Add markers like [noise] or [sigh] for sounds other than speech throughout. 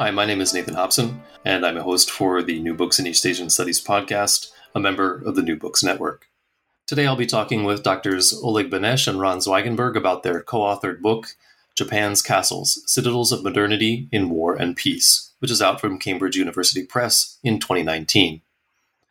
Hi, my name is Nathan Hobson, and I'm a host for the New Books in East Asian Studies podcast, a member of the New Books Network. Today I'll be talking with Doctors Oleg Benesch and Ron Zwigenberg about their co authored book, Japan's Castles Citadels of Modernity in War and Peace, which is out from Cambridge University Press in 2019.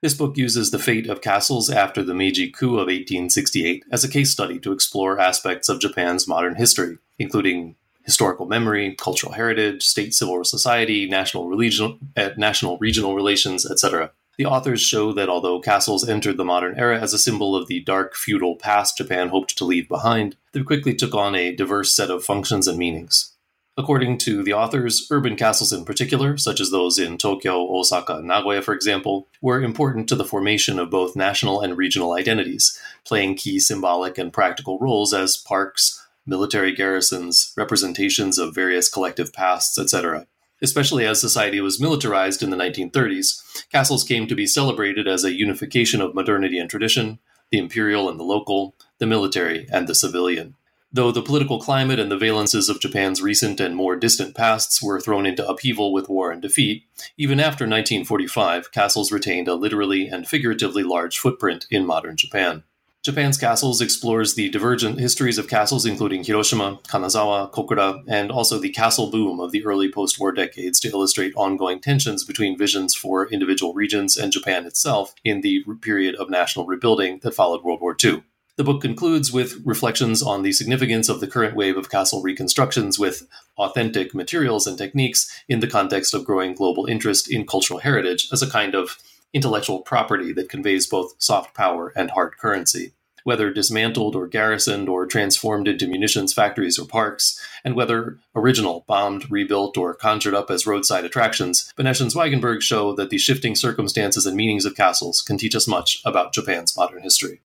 This book uses the fate of castles after the Meiji coup of 1868 as a case study to explore aspects of Japan's modern history, including historical memory, cultural heritage, state civil society, national religion, uh, national regional relations, etc. The authors show that although castles entered the modern era as a symbol of the dark feudal past Japan hoped to leave behind, they quickly took on a diverse set of functions and meanings. According to the authors, urban castles in particular, such as those in Tokyo, Osaka, and Nagoya, for example, were important to the formation of both national and regional identities, playing key symbolic and practical roles as parks, military garrisons, representations of various collective pasts, etc. Especially as society was militarized in the 1930s, castles came to be celebrated as a unification of modernity and tradition, the imperial and the local, the military and the civilian. Though the political climate and the valences of Japan's recent and more distant pasts were thrown into upheaval with war and defeat, even after 1945, castles retained a literally and figuratively large footprint in modern Japan. Japan's Castles explores the divergent histories of castles, including Hiroshima, Kanazawa, Kokura, and also the castle boom of the early post war decades to illustrate ongoing tensions between visions for individual regions and Japan itself in the period of national rebuilding that followed World War II. The book concludes with reflections on the significance of the current wave of castle reconstructions with authentic materials and techniques in the context of growing global interest in cultural heritage as a kind of intellectual property that conveys both soft power and hard currency. Whether dismantled or garrisoned or transformed into munitions factories or parks, and whether original, bombed, rebuilt, or conjured up as roadside attractions, Benesch and Zwigenberg show that the shifting circumstances and meanings of castles can teach us much about Japan's modern history.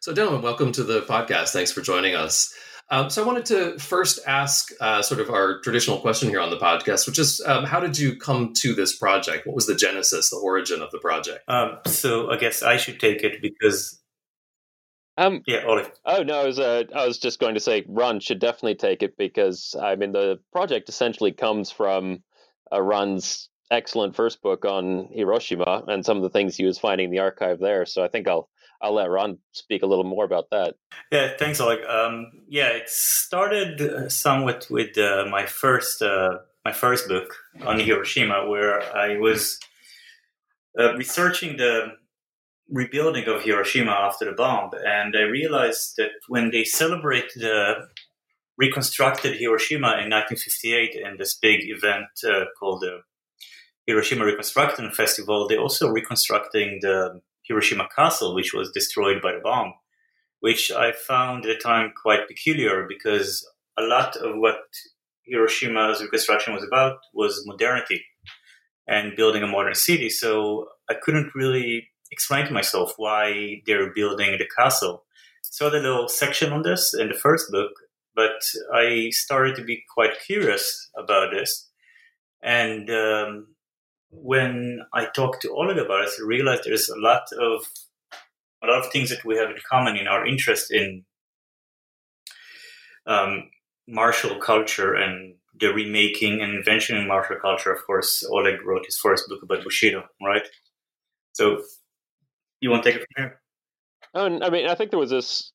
So, gentlemen, welcome to the podcast. Thanks for joining us. Um, so I wanted to first ask uh, sort of our traditional question here on the podcast, which is um, how did you come to this project? What was the genesis, the origin of the project? Um, so I guess I should take it because. Um, yeah, Oleg. Oh no, I was uh, I was just going to say Ron should definitely take it because I mean the project essentially comes from uh, Ron's excellent first book on Hiroshima and some of the things he was finding in the archive there. So I think I'll I'll let Ron speak a little more about that. Yeah, thanks, Oleg. Um, yeah, it started uh, somewhat with uh, my first uh, my first book on Hiroshima, where I was uh, researching the rebuilding of Hiroshima after the bomb, and I realized that when they celebrate the reconstructed Hiroshima in 1958 in this big event uh, called the Hiroshima Reconstruction Festival, they're also reconstructing the Hiroshima Castle, which was destroyed by the bomb, which I found at the time quite peculiar because a lot of what Hiroshima's reconstruction was about was modernity and building a modern city. So I couldn't really explain to myself why they're building the castle. So the little section on this in the first book, but I started to be quite curious about this. And um, when I talked to Oleg about it, I realized there's a lot of a lot of things that we have in common in our interest in um, martial culture and the remaking and invention in martial culture. Of course, Oleg wrote his first book about Bushido, right? So, you want to take it from here? I mean, I think there was this.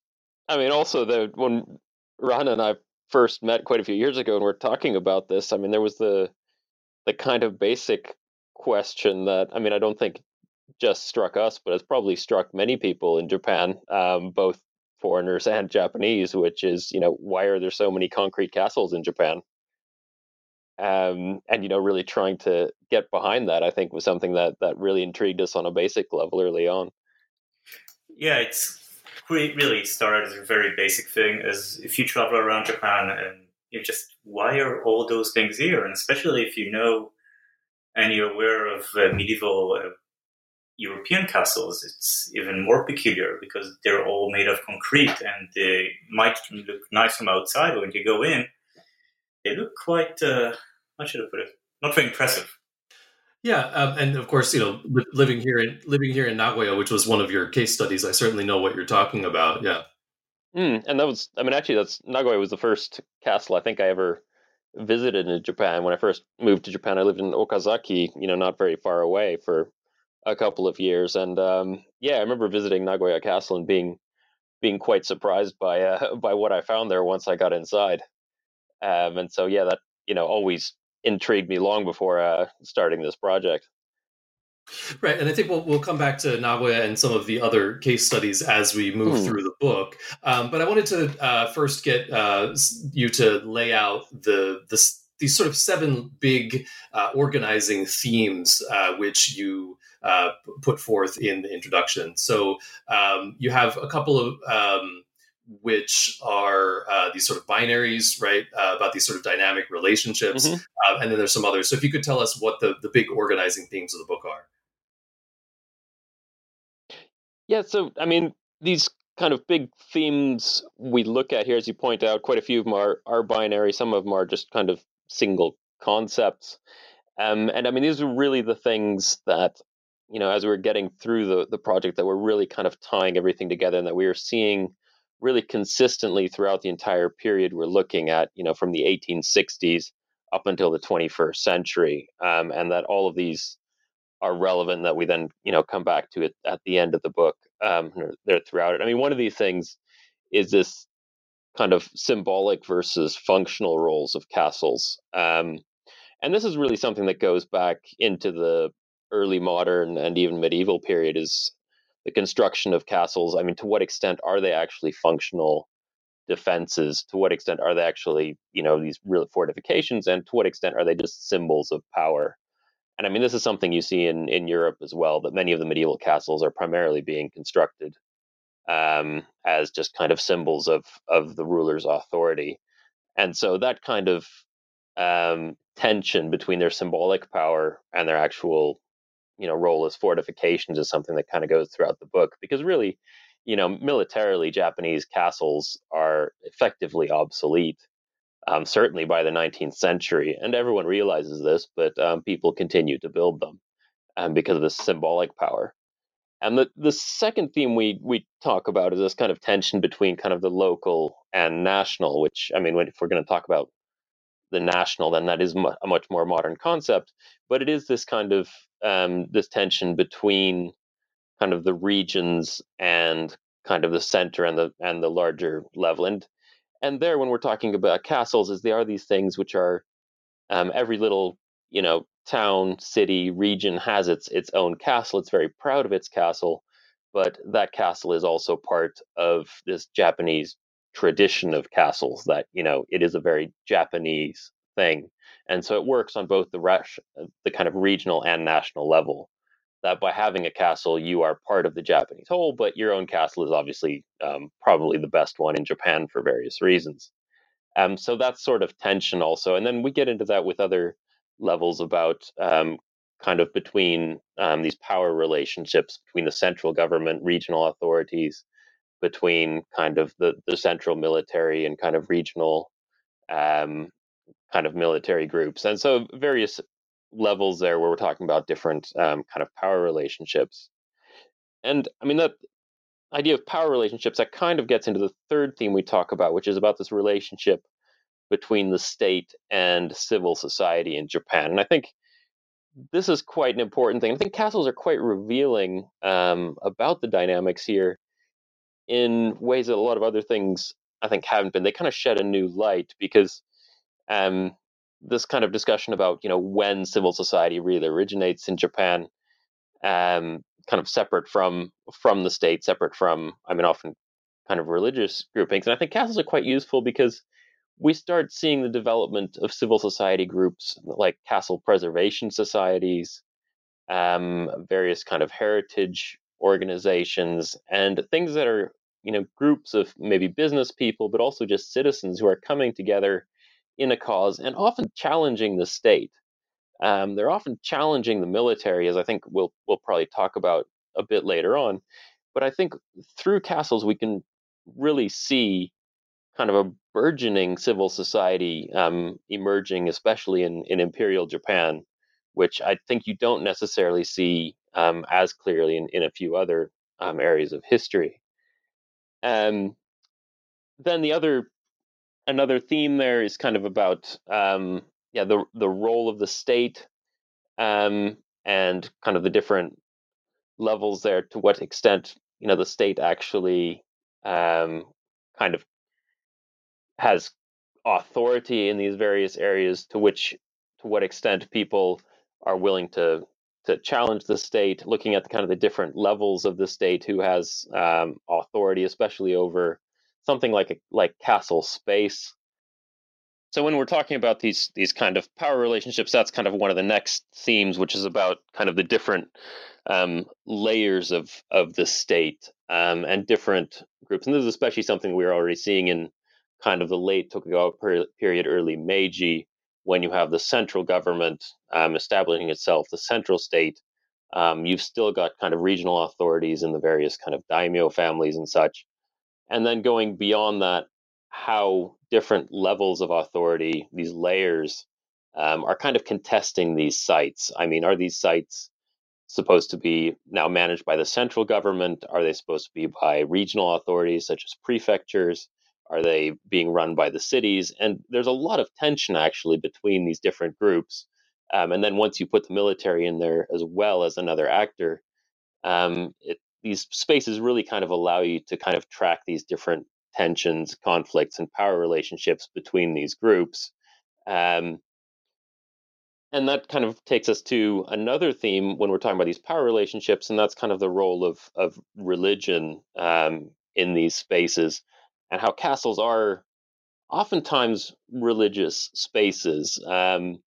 I mean, also the when Ron and I first met quite a few years ago and we're talking about this, I mean, there was the the kind of basic question that I mean, I don't think just struck us, but it's probably struck many people in Japan, um, both foreigners [laughs] and Japanese, which is, you know, why are there so many concrete castles in Japan? Um, and you know, really trying to get behind that, I think, was something that that really intrigued us on a basic level early on. Yeah, it's really started as a very basic thing. As if you travel around Japan and you just why are all those things here? And especially if you know and you're aware of uh, medieval uh, European castles, it's even more peculiar because they're all made of concrete and they might look nice from outside, but when you go in, they look quite, uh, how should I put it, not very impressive. Yeah, um, and of course, you know, li- living here in living here in Nagoya, which was one of your case studies, I certainly know what you're talking about. Yeah, mm, and that was, I mean, actually, that's Nagoya was the first castle I think I ever visited in Japan. When I first moved to Japan, I lived in Okazaki, you know, not very far away for a couple of years, and um, yeah, I remember visiting Nagoya Castle and being being quite surprised by uh, [laughs] by what I found there once I got inside. Um, and so, yeah, that you know always intrigued me long before uh, starting this project. Right, and I think we'll we'll come back to Nagoya and some of the other case studies as we move hmm. through the book. Um, but I wanted to uh, first get uh, you to lay out the the these sort of seven big uh, organizing themes uh, which you uh, put forth in the introduction. So um, you have a couple of um, which are uh, these sort of binaries, right? Uh, about these sort of dynamic relationships, mm-hmm. uh, and then there's some others. So if you could tell us what the the big organizing themes of the book are. Yeah, so I mean, these kind of big themes we look at here, as you point out, quite a few of them are are binary. Some of them are just kind of single concepts. Um, and I mean, these are really the things that you know, as we were getting through the the project, that were really kind of tying everything together, and that we were seeing really consistently throughout the entire period we're looking at, you know, from the 1860s up until the 21st century, um, and that all of these are relevant that we then, you know, come back to it at the end of the book. Um, there throughout it. I mean, one of these things is this kind of symbolic versus functional roles of castles. Um, and this is really something that goes back into the early modern and even medieval period is the construction of castles. I mean, to what extent are they actually functional defenses? To what extent are they actually, you know, these real fortifications? And to what extent are they just symbols of power? And I mean, this is something you see in, in Europe as well, that many of the medieval castles are primarily being constructed um, as just kind of symbols of, of the ruler's authority. And so that kind of um, tension between their symbolic power and their actual you know role as fortifications is something that kind of goes throughout the book because really you know militarily japanese castles are effectively obsolete um, certainly by the 19th century and everyone realizes this but um, people continue to build them um, because of the symbolic power and the, the second theme we, we talk about is this kind of tension between kind of the local and national which i mean if we're going to talk about the national, then that is a much more modern concept. But it is this kind of um, this tension between kind of the regions and kind of the center and the and the larger level. And and there, when we're talking about castles, is they are these things which are um, every little you know town, city, region has its its own castle. It's very proud of its castle, but that castle is also part of this Japanese tradition of castles that you know it is a very Japanese thing, and so it works on both the resh, uh, the kind of regional and national level. That by having a castle, you are part of the Japanese whole, but your own castle is obviously um, probably the best one in Japan for various reasons. Um, so that's sort of tension also, and then we get into that with other levels about um, kind of between um, these power relationships between the central government, regional authorities, between kind of the, the central military and kind of regional um, kind of military groups. And so various levels there where we're talking about different um, kind of power relationships. And I mean, that idea of power relationships that kind of gets into the third theme we talk about, which is about this relationship between the state and civil society in Japan. And I think this is quite an important thing. I think castles are quite revealing um, about the dynamics here in ways that a lot of other things I think haven't been. They kind of shed a new light because um, this kind of discussion about you know when civil society really originates in Japan, um, kind of separate from from the state, separate from I mean often kind of religious groupings, and I think castles are quite useful because we start seeing the development of civil society groups like castle preservation societies, um, various kind of heritage organizations, and things that are you know groups of maybe business people, but also just citizens who are coming together in a cause and often challenging the state. Um, they're often challenging the military, as I think we'll we'll probably talk about a bit later on. But I think through castles we can really see kind of a burgeoning civil society um, emerging, especially in, in imperial Japan, which I think you don't necessarily see um, as clearly in, in a few other um, areas of history. Um, then the other another theme there is kind of about um, yeah the the role of the state um, and kind of the different levels there to what extent you know the state actually um, kind of has authority in these various areas to which to what extent people are willing to to challenge the state looking at the kind of the different levels of the state who has um, authority especially over something like a, like castle space so when we're talking about these these kind of power relationships that's kind of one of the next themes which is about kind of the different um, layers of of the state um, and different groups and this is especially something we're already seeing in kind of the late Tokugawa period, early Meiji, when you have the central government um, establishing itself, the central state, um, you've still got kind of regional authorities in the various kind of daimyo families and such. And then going beyond that, how different levels of authority, these layers, um, are kind of contesting these sites. I mean, are these sites supposed to be now managed by the central government? Are they supposed to be by regional authorities such as prefectures? Are they being run by the cities? And there's a lot of tension actually between these different groups. Um, and then once you put the military in there as well as another actor, um, it, these spaces really kind of allow you to kind of track these different tensions, conflicts, and power relationships between these groups. Um, and that kind of takes us to another theme when we're talking about these power relationships, and that's kind of the role of of religion um, in these spaces and how castles are oftentimes religious spaces. Um,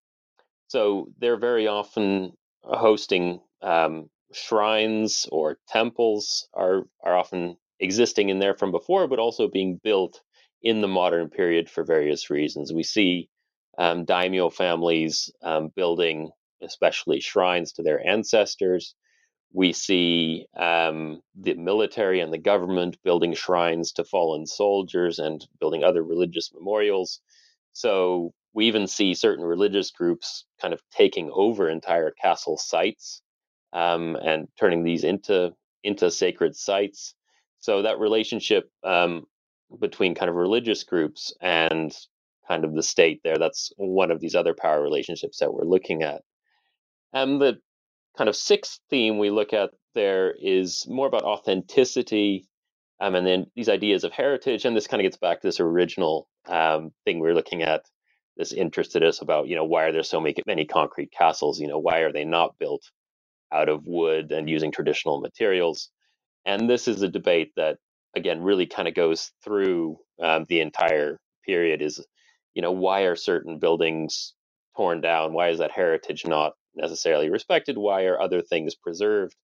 so they're very often hosting um, shrines or temples are are often existing in there from before, but also being built in the modern period for various reasons. We see um, daimyo families um, building, especially shrines to their ancestors. We see um, the military and the government building shrines to fallen soldiers and building other religious memorials. So we even see certain religious groups kind of taking over entire castle sites um, and turning these into into sacred sites. So that relationship um, between kind of religious groups and kind of the state there, that's one of these other power relationships that we're looking at. And the kind of sixth theme we look at there is more about authenticity um, and then these ideas of heritage and this kind of gets back to this original um, thing we are looking at this interested us about you know why are there so many, many concrete castles you know why are they not built out of wood and using traditional materials and this is a debate that again really kind of goes through um, the entire period is you know why are certain buildings torn down why is that heritage not necessarily respected? Why are other things preserved?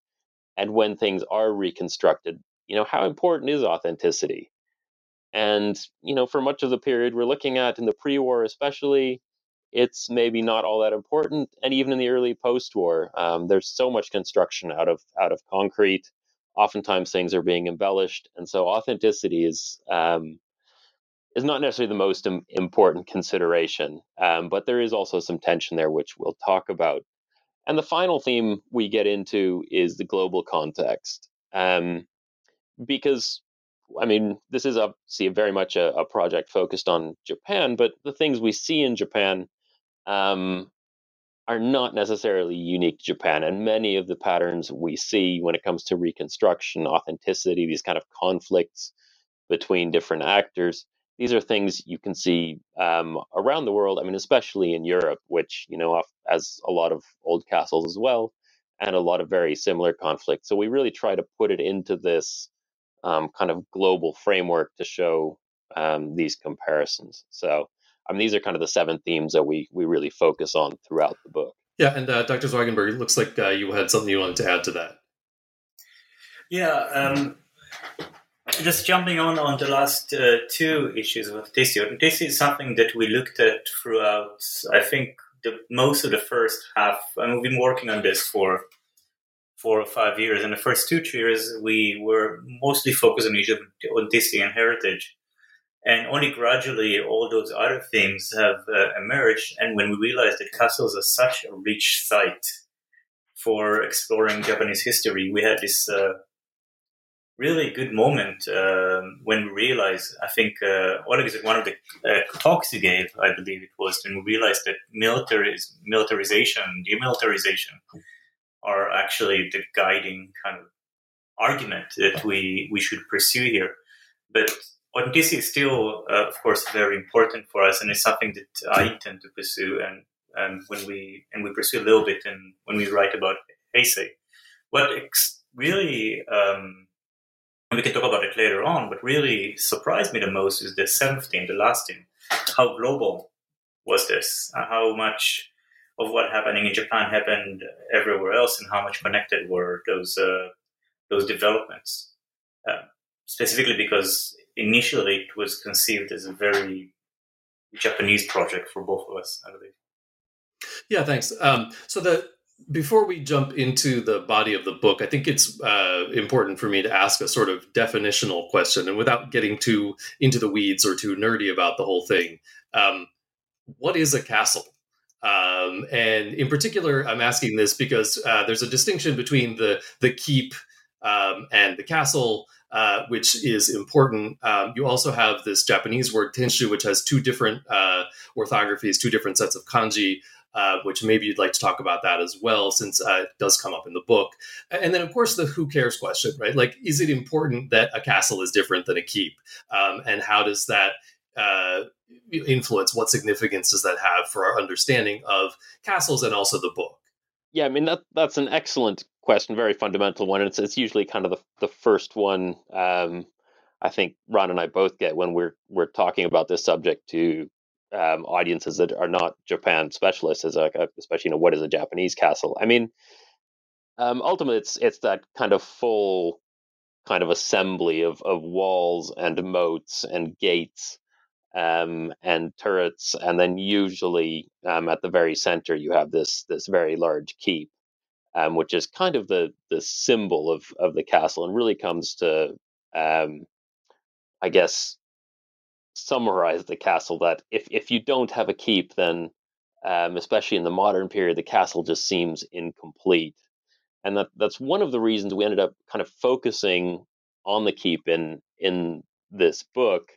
And when things are reconstructed, you know, how important is authenticity? And, you know, for much of the period we're looking at in the pre war, especially, it's maybe not all that important. And even in the early post war, um, there's so much construction out of out of concrete. Oftentimes things are being embellished. And so authenticity is um, is not necessarily the most Im- important consideration, um, but there is also some tension there, which we'll talk about. And the final theme we get into is the global context. Um, because, I mean, this is obviously very much a, a, project focused on Japan, but the things we see in Japan um, are not necessarily unique to Japan. And many of the patterns we see when it comes to reconstruction, authenticity, these kind of conflicts between different actors, these are things you can see um, around the world. I mean, especially in Europe, which you know has a lot of old castles as well, and a lot of very similar conflicts. So we really try to put it into this um, kind of global framework to show um, these comparisons. So, I mean, these are kind of the seven themes that we we really focus on throughout the book. Yeah, and uh, Dr. Zwigenberg, it looks like uh, you had something you wanted to add to that. Yeah, um, just jumping on on the last uh, two issues of Odysseus. This is something that we looked at throughout. I think the most of the first half, and we've been working on this for four or five years. In the first two years, we were mostly focused on Egypt, Odyssean heritage. And only gradually all those other themes have uh, emerged. And when we realized that castles are such a rich site for exploring Japanese history, we had this uh, really good moment um, when we realized, I think, uh, Oleg is one of the uh, talks he gave, I believe it was, when we realized that military, militarization, demilitarization are actually the guiding kind of argument that we, we should pursue here. But this is still, uh, of course, very important for us, and it's something that I intend to pursue. And, and when we and we pursue a little bit, and when we write about Heisei, what ex- really um, we can talk about it later on, but really surprised me the most is the seventh theme, the last theme. How global was this? Uh, how much of what happening in Japan happened everywhere else, and how much connected were those uh, those developments? Uh, specifically because initially it was conceived as a very Japanese project for both of us, I believe. Yeah, thanks. Um, so the before we jump into the body of the book, I think it's uh, important for me to ask a sort of definitional question, and without getting too into the weeds or too nerdy about the whole thing, um, what is a castle? Um, and in particular, I'm asking this because uh, there's a distinction between the the keep um, and the castle, uh, which is important. Um, you also have this Japanese word tenshu, which has two different uh, orthographies, two different sets of kanji. Uh, which maybe you'd like to talk about that as well, since uh, it does come up in the book. And then, of course, the who cares question, right? Like, is it important that a castle is different than a keep? Um, and how does that uh, influence? What significance does that have for our understanding of castles and also the book? Yeah, I mean that that's an excellent question, very fundamental one. It's it's usually kind of the the first one. Um, I think Ron and I both get when we're we're talking about this subject to um, audiences that are not Japan specialists, like especially you know what is a Japanese castle. I mean, um, ultimately it's it's that kind of full kind of assembly of of walls and moats and gates um, and turrets, and then usually um, at the very center you have this this very large keep, um, which is kind of the the symbol of of the castle, and really comes to, um, I guess, summarize the castle. That if if you don't have a keep, then um, especially in the modern period, the castle just seems incomplete, and that that's one of the reasons we ended up kind of focusing on the keep in in this book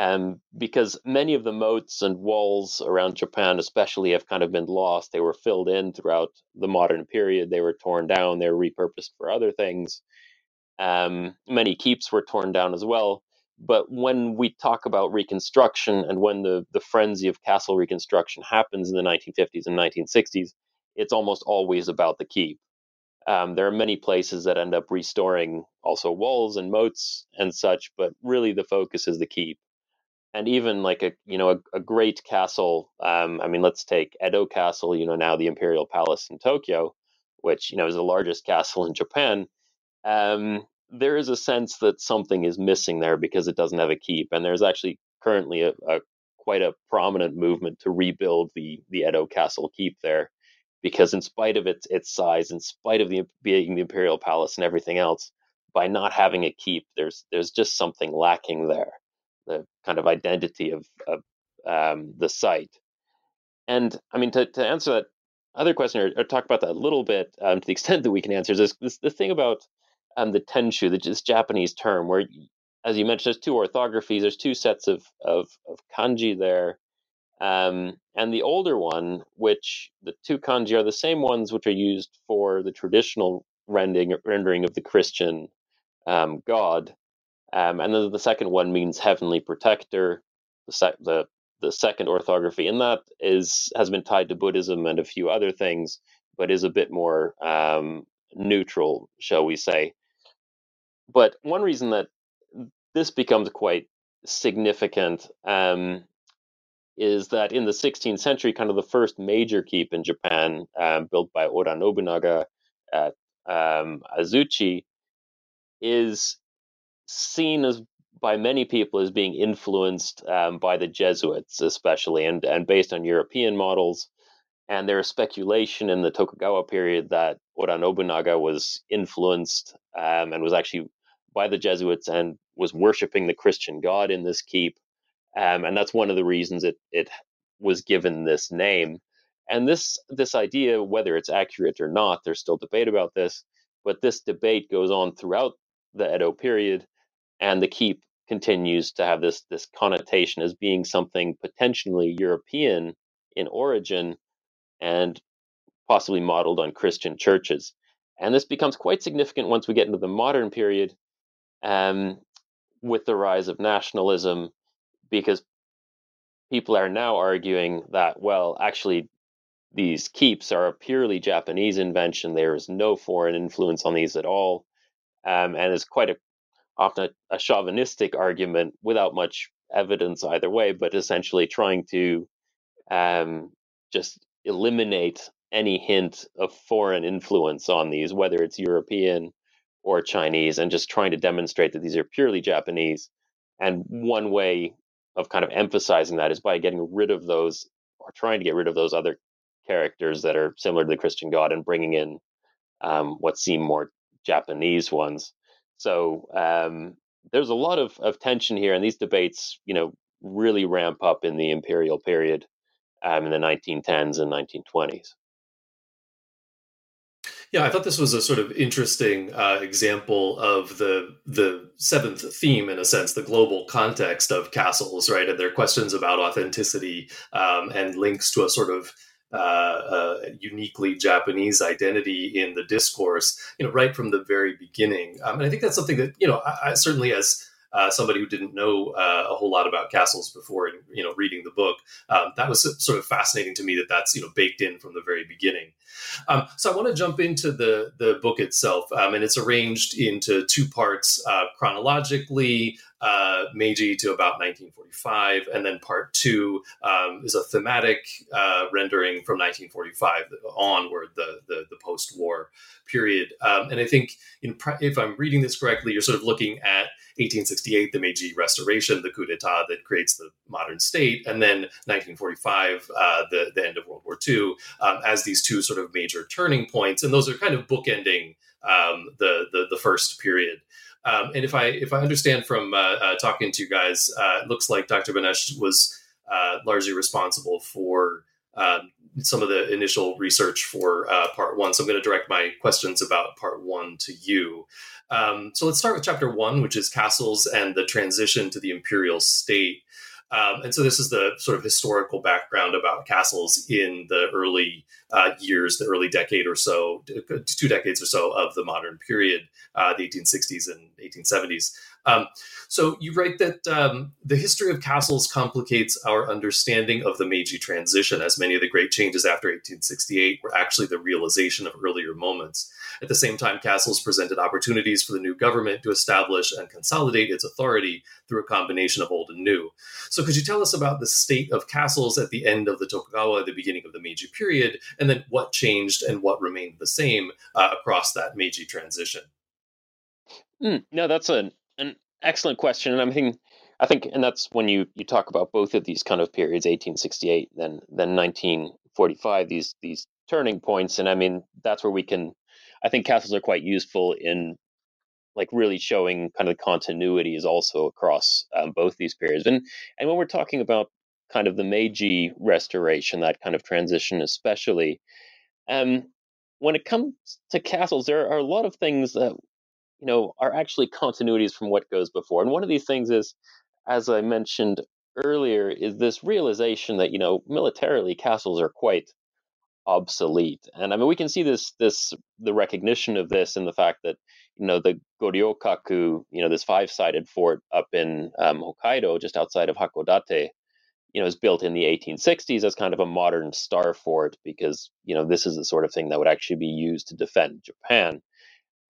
um, because many of the moats and walls around Japan, especially, have kind of been lost. They were filled in throughout the modern period. They were torn down. They were repurposed for other things. Um, many keeps were torn down as well. But when we talk about reconstruction and when the, the frenzy of castle reconstruction happens in the 1950s and 1960s, it's almost always about the keep. Um, there are many places that end up restoring also walls and moats and such, but really the focus is the keep and even like a you know a, a great castle um, i mean let's take edo castle you know now the imperial palace in tokyo which you know is the largest castle in japan um, there is a sense that something is missing there because it doesn't have a keep and there's actually currently a, a quite a prominent movement to rebuild the the edo castle keep there because in spite of its its size in spite of the being the imperial palace and everything else by not having a keep there's there's just something lacking there the kind of identity of, of um, the site. And I mean, to, to answer that other question or, or talk about that a little bit um, to the [laughs] extent that we can answer this, this the thing about um, the tenshu, the, this Japanese term, where, as you mentioned, there's two orthographies, there's two sets of, of, of kanji there. Um, and the older one, which the two kanji are the same ones which are used for the traditional rendering, rendering of the Christian um, God, Um, and then the second one means heavenly protector. The, sec- the the second orthography in that is has been tied to Buddhism and a few other things, but is a bit more um, neutral, shall we say? But one reason that this becomes quite significant um, is that in the 16th century, kind of the first major keep in Japan, um, built by Oda Nobunaga at um, Azuchi, is seen as by many people as being influenced um, by the Jesuits, especially, and, and based on European models. And there is speculation in the Tokugawa period that Oda Nobunaga was influenced um, and was actually by the Jesuits and was worshiping the Christian God in this keep. Um, and that's one of the reasons it, it was given this name. And this this idea, whether it's accurate or not, there's still debate about this. But this debate goes on throughout the Edo period, and the keep continues to have this this connotation as being something potentially European in origin and possibly modeled on Christian churches. And this becomes quite significant once we get into the modern period um, with the rise of nationalism, because people are now arguing that, well, actually, these keeps are a purely Japanese invention. There is no foreign influence on these at all. Um, and it's quite a often a, a, chauvinistic argument without much evidence either way, but essentially trying to um, just eliminate any hint of foreign influence on these, whether it's European or Chinese, and just trying to demonstrate that these are purely Japanese. And one way of kind of emphasizing that is by getting rid of those, or trying to get rid of those other characters that are similar to the Christian God and bringing in um, what seem more Japanese ones. So um, there's a lot of, of tension here, and these debates, you know, really ramp up in the imperial period um, in the 1910s and 1920s. Yeah, I thought this was a sort of interesting uh, example of the the seventh theme, in a sense, the global context of castles, right? And their questions about authenticity um, and links to a sort of uniquely Japanese identity in the discourse, you know, right from the very beginning. Um, and I think that's something that you know, I, I certainly as uh, somebody who didn't know uh, a whole lot about castles before, and you know, reading the book, um, that was sort of fascinating to me that that's you know baked in from the very beginning. Um, so I want to jump into the the book itself, um, and it's arranged into two parts uh, chronologically. Uh, Meiji to about 1945, and then part two um, is a thematic uh, rendering from 1945 onward, the the, the post-war period. Um, and I think, in, if I'm reading this correctly, you're sort of looking at 1868, the Meiji Restoration, the coup d'état that creates the modern state, and then 1945, uh, the, the end of World War II, um, as these two sort of major turning points. And those are kind of bookending um, the, the, the first period. Um, and if I if I understand from uh, uh, talking to you guys, uh, it looks like Dr. Benesch was uh, largely responsible for um, some of the initial research for uh, part one. So I'm going to direct my questions about part one to you. Um, so let's start with chapter one, which is castles and the transition to the imperial state. Um, and so this is the sort of historical background about castles in the early uh, years, the early decade or so, two decades or so of the modern period, uh, the 1860s and 1870s. Um, so you write that um, the history of castles complicates our understanding of the Meiji transition, as many of the great changes after 1868 were actually the realization of earlier moments. At the same time, castles presented opportunities for the new government to establish and consolidate its authority through a combination of old and new. So, could you tell us about the state of castles at the end of the Tokugawa, the beginning of the Meiji period, and then what changed and what remained the same uh, across that Meiji transition? Mm, no, that's an an excellent question, and I'm thinking, I think, and that's when you you talk about both of these kind of periods, 1868, then then 1945, these these turning points, and I mean that's where we can I think castles are quite useful in like really showing kind of the continuities also across um, both these periods. And and when we're talking about kind of the Meiji restoration, that kind of transition, especially, um, when it comes to castles, there are a lot of things that you know are actually continuities from what goes before. And one of these things is, as I mentioned earlier, is this realization that you know militarily castles are quite obsolete. And I mean, we can see this this the recognition of this in the fact that you know, the Goryokaku, you know, this five-sided fort up in um, Hokkaido, just outside of Hakodate, you know, is built in the 1860s as kind of a modern star fort because, you know, this is the sort of thing that would actually be used to defend Japan.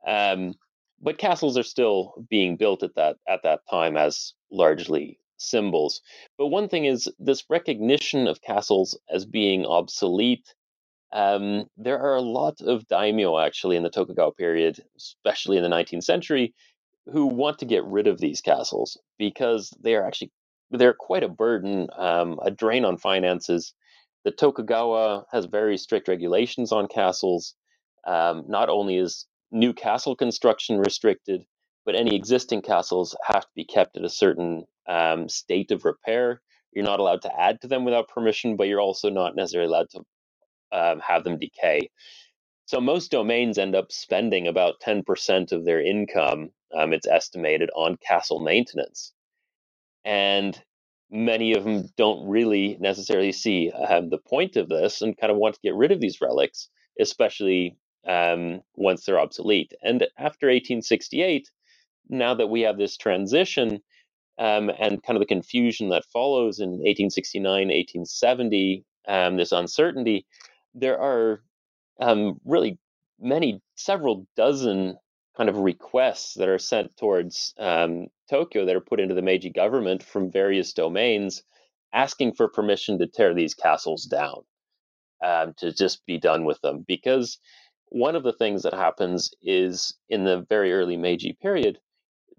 Um, but castles are still being built at that at that time as largely symbols. But one thing is this recognition of castles as being obsolete. Um, there are a lot of daimyo actually in the Tokugawa period, especially in the 19th century, who want to get rid of these castles because they are actually they're quite a burden, um, a drain on finances. The Tokugawa has very strict regulations on castles. Um, not only is new castle construction restricted, but any existing castles have to be kept at a certain um, state of repair. You're not allowed to add to them without permission, but you're also not necessarily allowed to um, have them decay. So most domains end up spending about 10% of their income, um, it's estimated, on castle maintenance. And many of them don't really necessarily see uh, the point of this and kind of want to get rid of these relics, especially um, once they're obsolete. And after 1868, now that we have this transition um, and kind of the confusion that follows in 1869, 1870, um, this uncertainty, there are um, really many, several dozen kind of requests that are sent towards um, Tokyo that are put into the Meiji government from various domains asking for permission to tear these castles down, um, to just be done with them. Because one of the things that happens is in the very early Meiji period,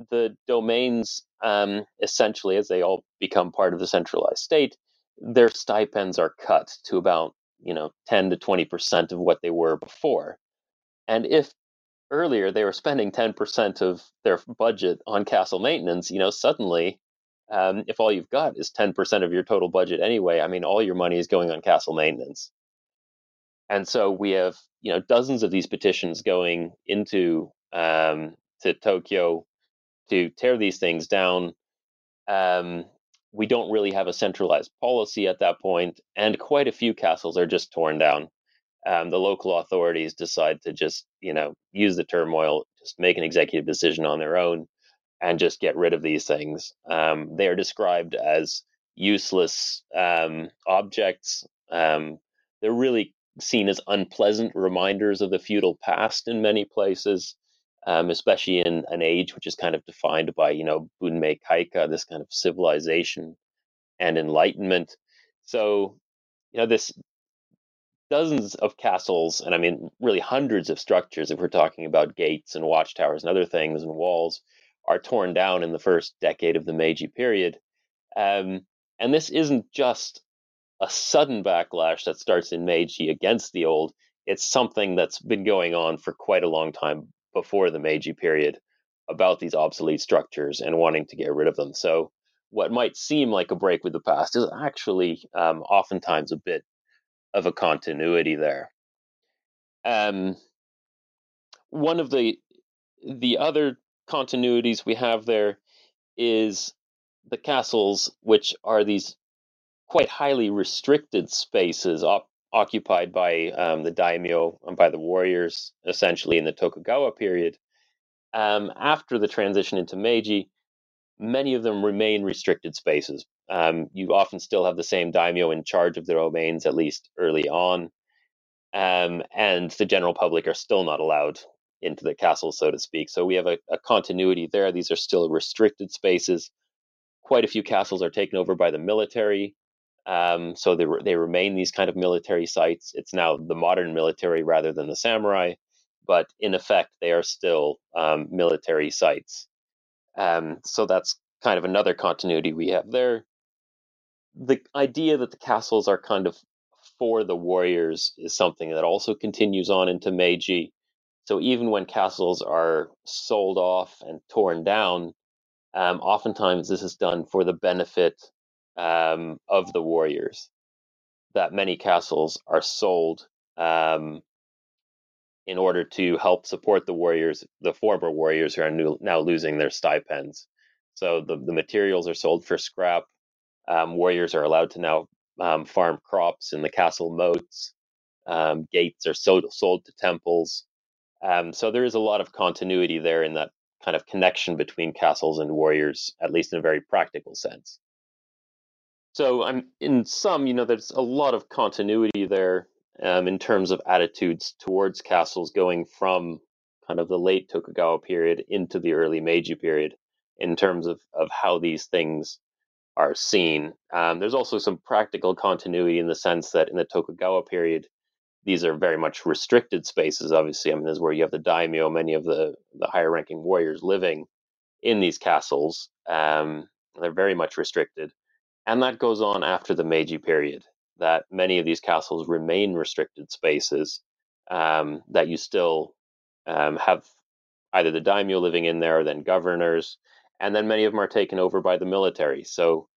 the domains, um, essentially, as they all become part of the centralized state, their stipends are cut to about you know 10 to 20 percent of what they were before. And if earlier they were spending 10 percent of their budget on castle maintenance, you know, suddenly, um, if all you've got is 10 percent of your total budget anyway, I mean, all your money is going on castle maintenance. And so we have you know dozens of these petitions going into um, to Tokyo to tear these things down. Um, we don't really have a centralized policy at that point, and quite a few castles are just torn down. Um, the local authorities decide to just, you know, use the turmoil, just make an executive decision on their own, and just get rid of these things. Um, they are described as useless um, objects. Um, they're really seen as unpleasant reminders of the feudal past in many places um, especially in an age which is kind of defined by, you know, Bunmei Kaika, this kind of civilization and enlightenment. So, you know, this dozens of castles, and I mean, really hundreds of structures, if we're talking about gates and watchtowers and other things and walls, are torn down in the first decade of the Meiji period. Um, and this isn't just a sudden backlash that starts in Meiji against the old. It's something that's been going on for quite a long time before the Meiji period about these obsolete structures and wanting to get rid of them. So, what might seem like a break with the past is actually um, oftentimes a bit of a continuity there. Um, one of the the other continuities we have there is the castles, which are these quite highly restricted spaces op- occupied by um, the daimyo and by the warriors, essentially in the Tokugawa period. Um, after the transition into Meiji, many of them remain restricted spaces. Um, you often still have the same daimyo in charge of the domains, at least early on, um, and the general public are still not allowed into the castle, so to speak. So we have a, a continuity there. These are still restricted spaces. Quite a few castles are taken over by the military. Um, so they, they remain these kind of military sites. It's now the modern military rather than the samurai, but in effect, they are still um, military sites. Um, so that's kind of another continuity we have there. The idea that the castles are kind of for the warriors is something that also continues on into Meiji. So even when castles are sold off and torn down, um, oftentimes this is done for the benefit um, of the warriors. That many castles are sold um, in order to help support the warriors, the former warriors who are new, now losing their stipends. So the, the materials are sold for scrap. Um, warriors are allowed to now um, farm crops in the castle moats. Um, gates are sold, sold to temples. Um, so there is a lot of continuity there in that kind of connection between castles and warriors, at least in a very practical sense. So I'm in some, you know, there's a lot of continuity there um, in terms of attitudes towards castles going from kind of the late Tokugawa period into the early Meiji period in terms of, of how these things are seen. Um, there's also some practical continuity in the sense that in the Tokugawa period, these are very much restricted spaces. Obviously, I mean, this is where you have the daimyo, many of the the higher ranking warriors living in these castles. Um, they're very much restricted, and that goes on after the Meiji period. That many of these castles remain restricted spaces. Um, that you still um, have either the daimyo living in there, or then governors, and then many of them are taken over by the military. So,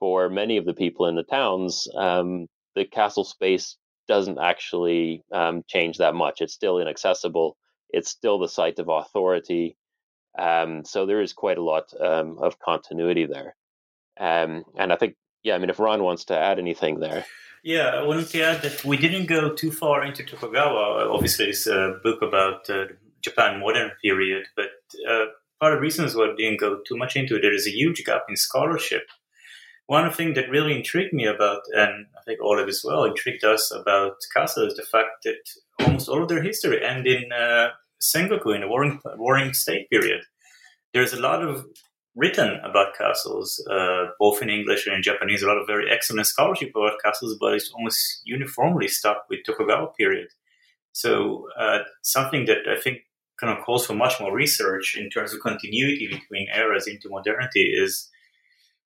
for many of the people in the towns, um, the castle space doesn't actually um, change that much. It's still inaccessible. It's still the site of authority. Um, so there is quite a lot um, of continuity there. Um, and I think, yeah, I mean, if Ron wants to add anything there. Yeah, I wanted to add that we didn't go too far into Tokugawa. Obviously, it's a book about uh, Japan modern period, but uh, part of the reasons why we didn't go too much into it, there is a huge gap in scholarship one thing that really intrigued me about, and I think Oleg as well, intrigued us about Castle is the fact that almost all of their history end in uh, Sengoku, in the warring, warring state period. There's a lot of written about castles, uh, both in English and in Japanese, a lot of very excellent scholarship about castles, but it's almost uniformly stuck with Tokugawa period. So uh, something that I think kind of calls for much more research in terms of continuity between eras into modernity is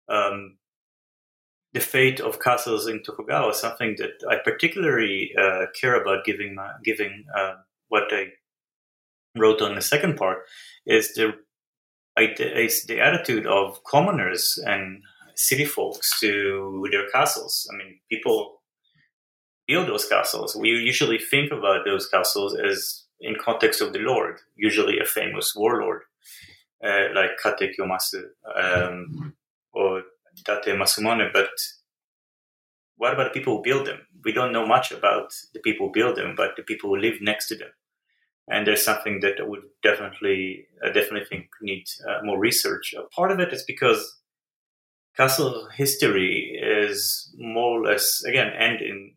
um, the fate of castles in Tokugawa something that I particularly uh, care about giving my, giving uh, what I wrote on the second part is the is the attitude of commoners and city folks to their castles. I mean, people build those castles. We usually think about those castles as in context of the lord, usually a famous warlord uh, like Kato Kiyomasa um, or Date Masamune, but what about the people who build them? We don't know much about the people who build them, but the people who live next to them. And there's something that I would definitely, I definitely think needs uh, more research. Part of it is because castle history is more or less, again, end in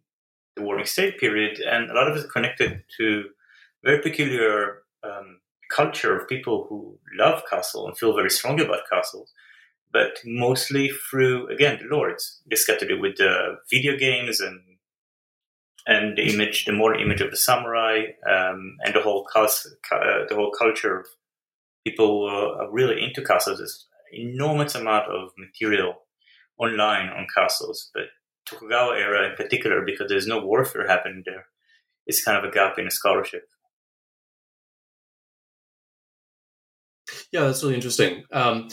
the warring state period, and a lot of it is connected to very peculiar um, culture of people who love castle and feel very strongly about castles but mostly through again the lords. This got to do with the video games and and the image, the more image of the samurai, um, and the whole cult, uh, the whole culture of people uh, are really into castles. There's enormous amount of material online on castles, but Tokugawa era in particular, because there's no warfare happening there, is kind of a gap in the scholarship. Yeah, that's really interesting. Um,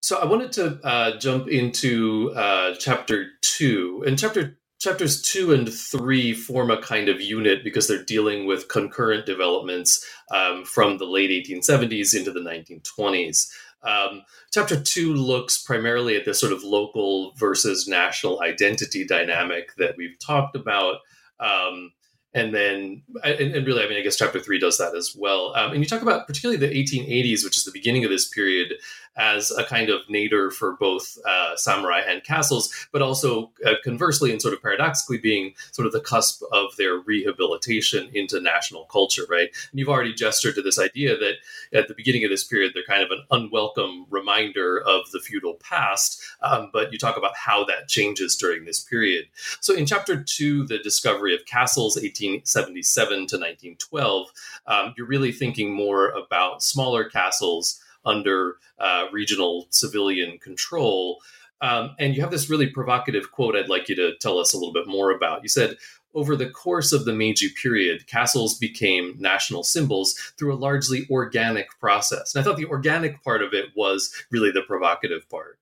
so I wanted to uh, jump into uh, chapter two, and chapter chapters two and three form a kind of unit because they're dealing with concurrent developments um, from the late 1870s into the 1920s. Um, chapter two looks primarily at this sort of local versus national identity dynamic that we've talked about. Um, and then and, and, really i mean i guess chapter three does that as well um, and you talk about particularly the 1880s which is the beginning of this period as a kind of nadir for both uh, samurai and castles, but also uh, conversely and sort of paradoxically being sort of the cusp of their rehabilitation into national culture, right? And you've already gestured to this idea that at the beginning of this period, they're kind of an unwelcome reminder of the feudal past, um, but you talk about how that changes during this period. So in chapter two, the discovery of castles, 1877 to 1912, um, you're really thinking more about smaller castles under uh, regional civilian control. Um, and you have this really provocative quote I'd like you to tell us a little bit more about. You said, over the course of the Meiji period, castles became national symbols through a largely organic process. And I thought the organic part of it was really the provocative part.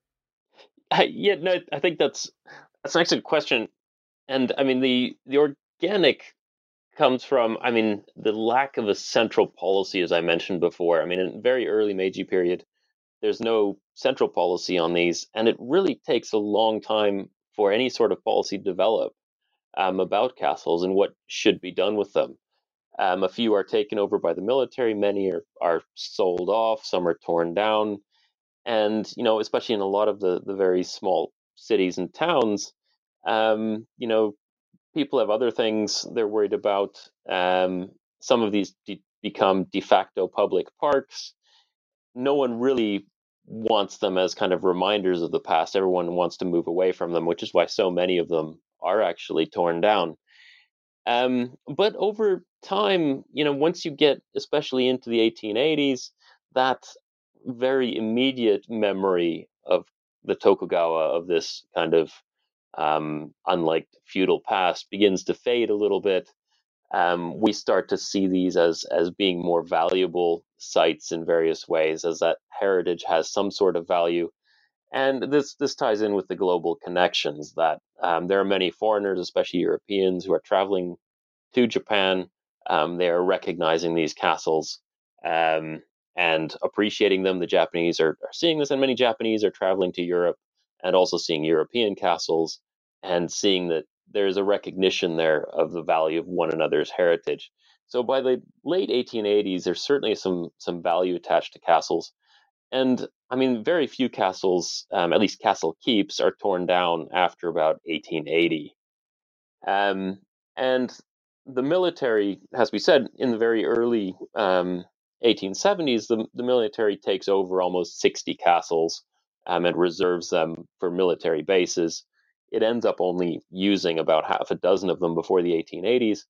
I, yeah, no, I think that's that's an excellent question. And I mean, the the organic comes from, I mean, the lack of a central policy, as I mentioned before. I mean, in very early Meiji period, there's no central policy on these, and it really takes a long time for any sort of policy to develop um, about castles and what should be done with them. Um, a few are taken over by the military. Many are, are sold off. Some are torn down. And, you know, especially in a lot of the, the very small cities and towns, um, you know, people have other things they're worried about. Um, some of these de- become de facto public parks. No one really wants them as kind of reminders of the past. Everyone wants to move away from them, which is why so many of them are actually torn down. Um, but over time, you know, once you get especially into the 1880s, that very immediate memory of the Tokugawa, of this kind of um, unlike feudal past, begins to fade a little bit. Um, we start to see these as as being more valuable sites in various ways, as that heritage has some sort of value. And this this ties in with the global connections that um, there are many foreigners, especially Europeans, who are traveling to Japan. Um, they are recognizing these castles um, and appreciating them. The Japanese are, are seeing this, and many Japanese are traveling to Europe and also seeing European castles and seeing that there's a recognition there of the value of one another's heritage. So by the late 1880s, there's certainly some some value attached to castles, and I mean, very few castles, um, at least castle keeps, are torn down after about 1880. Um, and the military, as we said, in the very early um, 1870s, the, the military takes over almost 60 castles um, and reserves them for military bases. It ends up only using about half a dozen of them before the 1880s.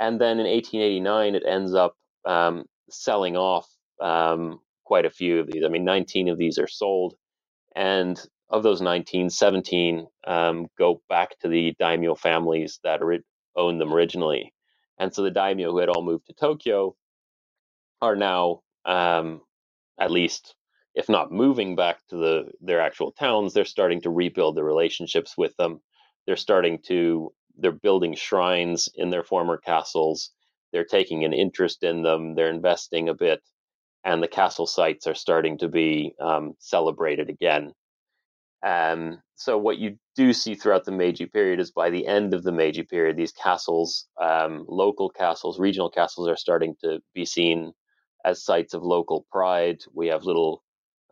And then in 1889, it ends up um, selling off um, quite a few of these. I mean, 19 of these are sold. And of those 19, 17 um, go back to the daimyo families that ori- owned them originally. And so the daimyo who had all moved to Tokyo are now, um, at least if not moving back to the their actual towns, they're starting to rebuild the relationships with them. They're starting to they're building shrines in their former castles. They're taking an interest in them. They're investing a bit, and the castle sites are starting to be um, celebrated again. Um, so what you do see throughout the Meiji period is by the end of the Meiji period, these castles, um, local castles, regional castles, are starting to be seen as sites of local pride. We have little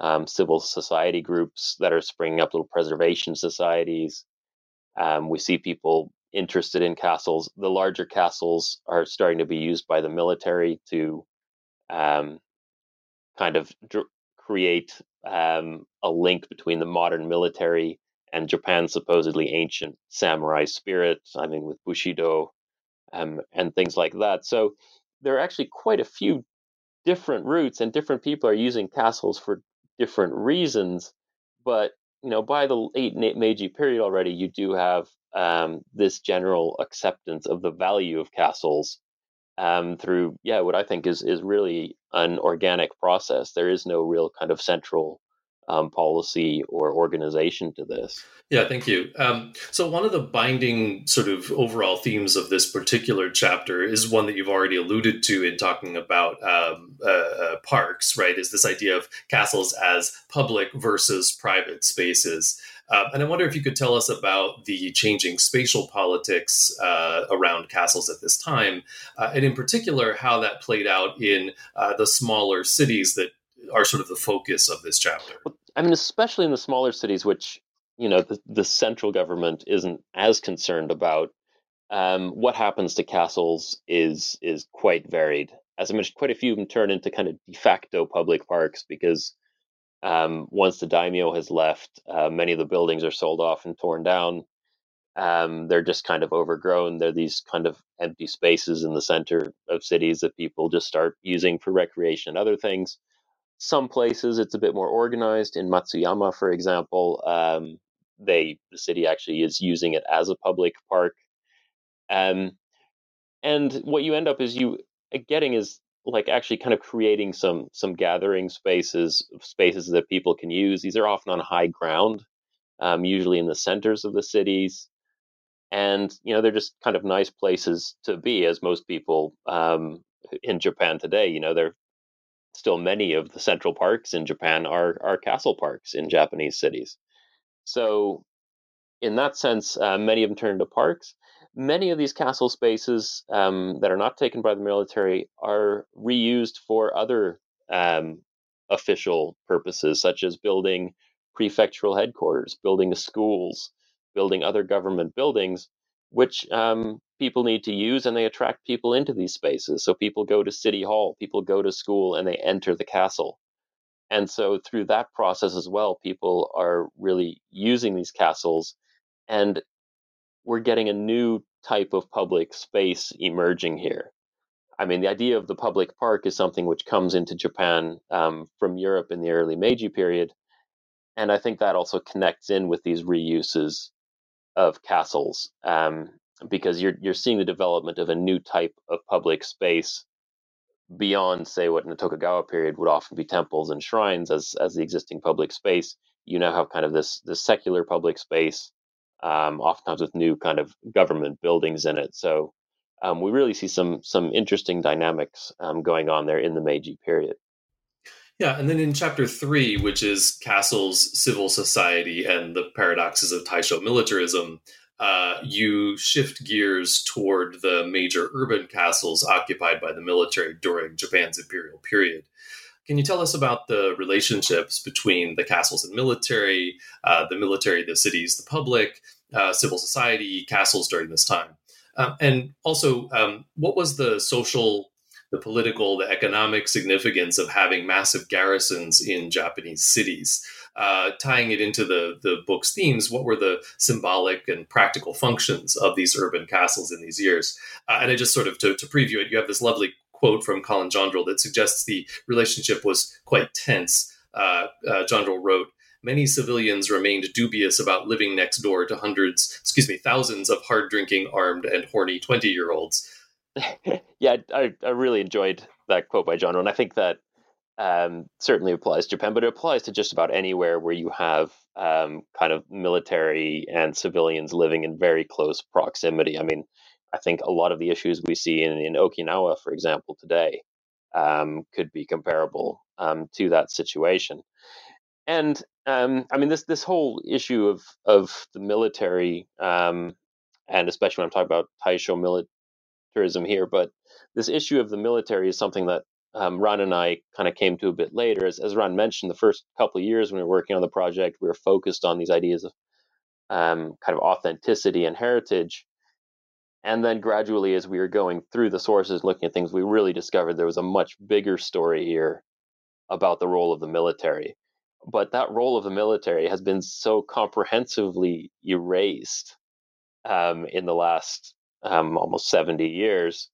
um, civil society groups that are springing up, little preservation societies. Um, we see people interested in castles. The larger castles are starting to be used by the military to um, kind of dr- create um, a link between the modern military and Japan's supposedly ancient samurai spirit. I mean, with Bushido um, and things like that. So there are actually quite a few different routes, and different people are using castles for different reasons. But you know, by the late Meiji period already, you do have um, this general acceptance of the value of castles um, through, yeah, what I think is is really an organic process. There is no real kind of central um, policy or organization to this. Yeah, thank you. Um, so, one of the binding sort of overall themes of this particular chapter is one that you've already alluded to in talking about um, uh, uh, parks, right? Is this idea of castles as public versus private spaces. Uh, and I wonder if you could tell us about the changing spatial politics uh, around castles at this time, uh, and in particular, how that played out in uh, the smaller cities that are sort of the focus of this chapter. I mean, especially in the smaller cities, which you know the, the central government isn't as concerned about. Um, what happens to castles is is quite varied. As I mentioned, quite a few of them turn into kind of de facto public parks because um, once the daimyo has left, uh, many of the buildings are sold off and torn down. Um, they're just kind of overgrown. They're these kind of empty spaces in the center of cities that people just start using for recreation and other things. Some places it's a bit more organized. In Matsuyama, for example, um, they the city actually is using it as a public park. Um, and what you end up is you uh, getting is like actually kind of creating some some gathering spaces spaces that people can use. These are often on high ground, um, usually in the centers of the cities, and you know they're just kind of nice places to be. As most people um, in Japan today, you know they're still many of the central parks in Japan are are castle parks in Japanese cities. So, in that sense, uh, many of them turn into parks. many of these castle spaces um, that are not taken by the military are reused for other um, official purposes, such as building prefectural headquarters, building schools, building other government buildings, which um, people need to use and they attract people into these spaces. So people go to City Hall, people go to school, and they enter the castle. And so through that process as well, people are really using these castles and we're getting a new type of public space emerging here. I mean, the idea of the public park is something which comes into Japan um, from Europe in the early Meiji period. And I think that also connects in with these reuses of castles um, because you're, you're seeing the development of a new type of public space beyond, say, what in the Tokugawa period would often be temples and shrines as, as the existing public space. You now have kind of this, this secular public space um, oftentimes with new kind of government buildings in it. So um, we really see some some interesting dynamics um, going on there in the Meiji period. Yeah, and then in chapter three, which is castles, civil society, and the paradoxes of Taisho militarism, uh, you shift gears toward the major urban castles occupied by the military during Japan's imperial period. Can you tell us about the relationships between the castles and military, uh, the military, the cities, the public, uh, civil society, castles during this time? Um, and also, um, what was the social, the political, the economic significance of having massive garrisons in Japanese cities? Uh, tying it into the, the book's themes, what were the symbolic and practical functions of these urban castles in these years? Uh, and I just sort of, to, to preview it, you have this lovely quote from Colin Jaundrill that suggests the relationship was quite tense. Uh, uh, Jaundrill wrote, Many civilians remained dubious about living next door to hundreds, excuse me, thousands of hard drinking, armed, and horny 20 year olds. [laughs] yeah, I, I really enjoyed that quote by John, and I think that um, certainly applies to Japan, but it applies to just about anywhere where you have um, kind of military and civilians living in very close proximity. I mean, I think a lot of the issues we see in, in Okinawa, for example, today um, could be comparable um, to that situation. And um, I mean, this this whole issue of of the military, um, and especially when I'm talking about Taisho here, but this issue of the military is something that um, Ron and I kind of came to a bit later. As, as Ron mentioned, the first couple of years when we were working on the project, we were focused on these ideas of um, kind of authenticity and heritage. And then gradually, as we were going through the sources, looking at things, we really discovered there was a much bigger story here about the role of the military. But that role of the military has been so comprehensively erased um, in the last um, almost 70 years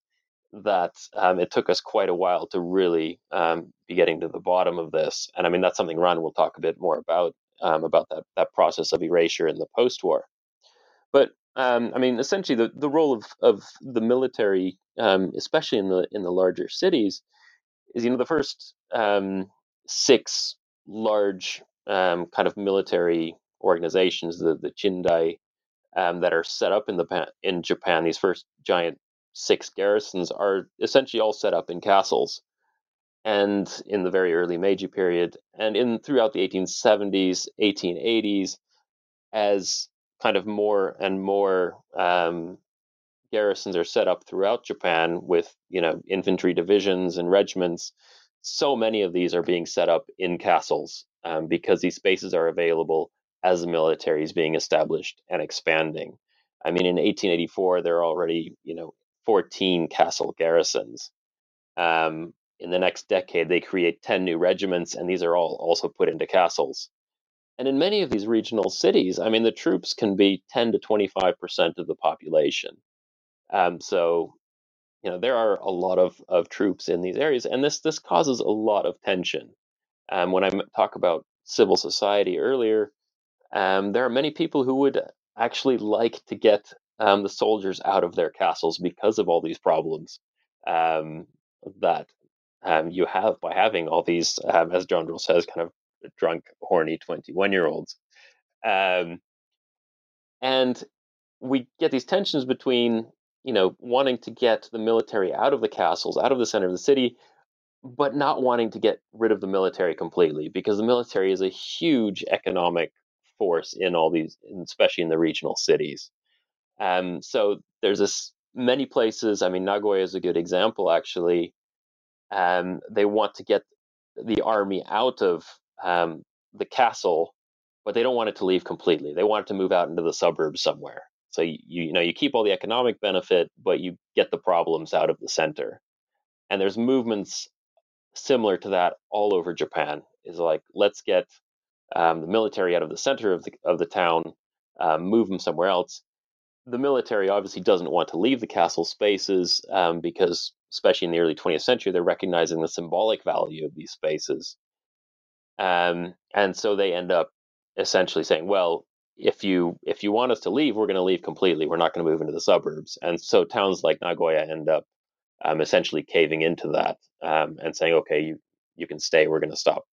that um, it took us quite a while to really um, be getting to the bottom of this. And I mean, that's something Ron will talk a bit more about, um, about that, that process of erasure in the post war. But um, I mean, essentially, the, the role of, of the military, um, especially in the in the larger cities, is you know the first six large kind of military organizations, the the Chindai, um, that are set up in the in Japan. These first giant six garrisons are essentially all set up in castles, and in the very early Meiji period, and in throughout the 1870s, 1880s, as kind of more and more um, garrisons are set up throughout Japan with you know infantry divisions and regiments. So many of these are being set up in castles um, because these spaces are available as the military is being established and expanding. I mean, in 1884, there are already you know 14 castle garrisons. Um, in the next decade, they create 10 new regiments, and these are all also put into castles. And in many of these regional cities, I mean, the troops can be 10 to 25% of the population. Um, so, you know, there are a lot of, of troops in these areas, and this, this causes a lot of tension. Um, when I talk about civil society earlier, um, there are many people who would actually like to get um, the soldiers out of their castles because of all these problems um, that um, you have by having all these, um, as Jaundrill says, kind of drunk, horny 21 year olds. Um, and we get these tensions between, you know, wanting to get the military out of the castles, out of the center of the city, but not wanting to get rid of the military completely because the military is a huge economic force in all these, especially in the regional cities. Um, so there's this many places. I mean, Nagoya is a good example, actually. Um, they want to get the army out of um, the castle, but they don't want it to leave completely. They want it to move out into the suburbs somewhere. So you you know you keep all the economic benefit, but you get the problems out of the center. And there's movements similar to that all over Japan. Is like let's get um, the military out of the center of the of the town, um, move them somewhere else. The military obviously doesn't want to leave the castle spaces um, because, especially in the early 20th century, they're recognizing the symbolic value of these spaces, um, and so they end up essentially saying, "Well, if you if you want us to leave, we're going to leave completely. We're not going to move into the suburbs." And so towns like Nagoya end up um, essentially caving into that um, and saying, "Okay, you you can stay. We're going to stop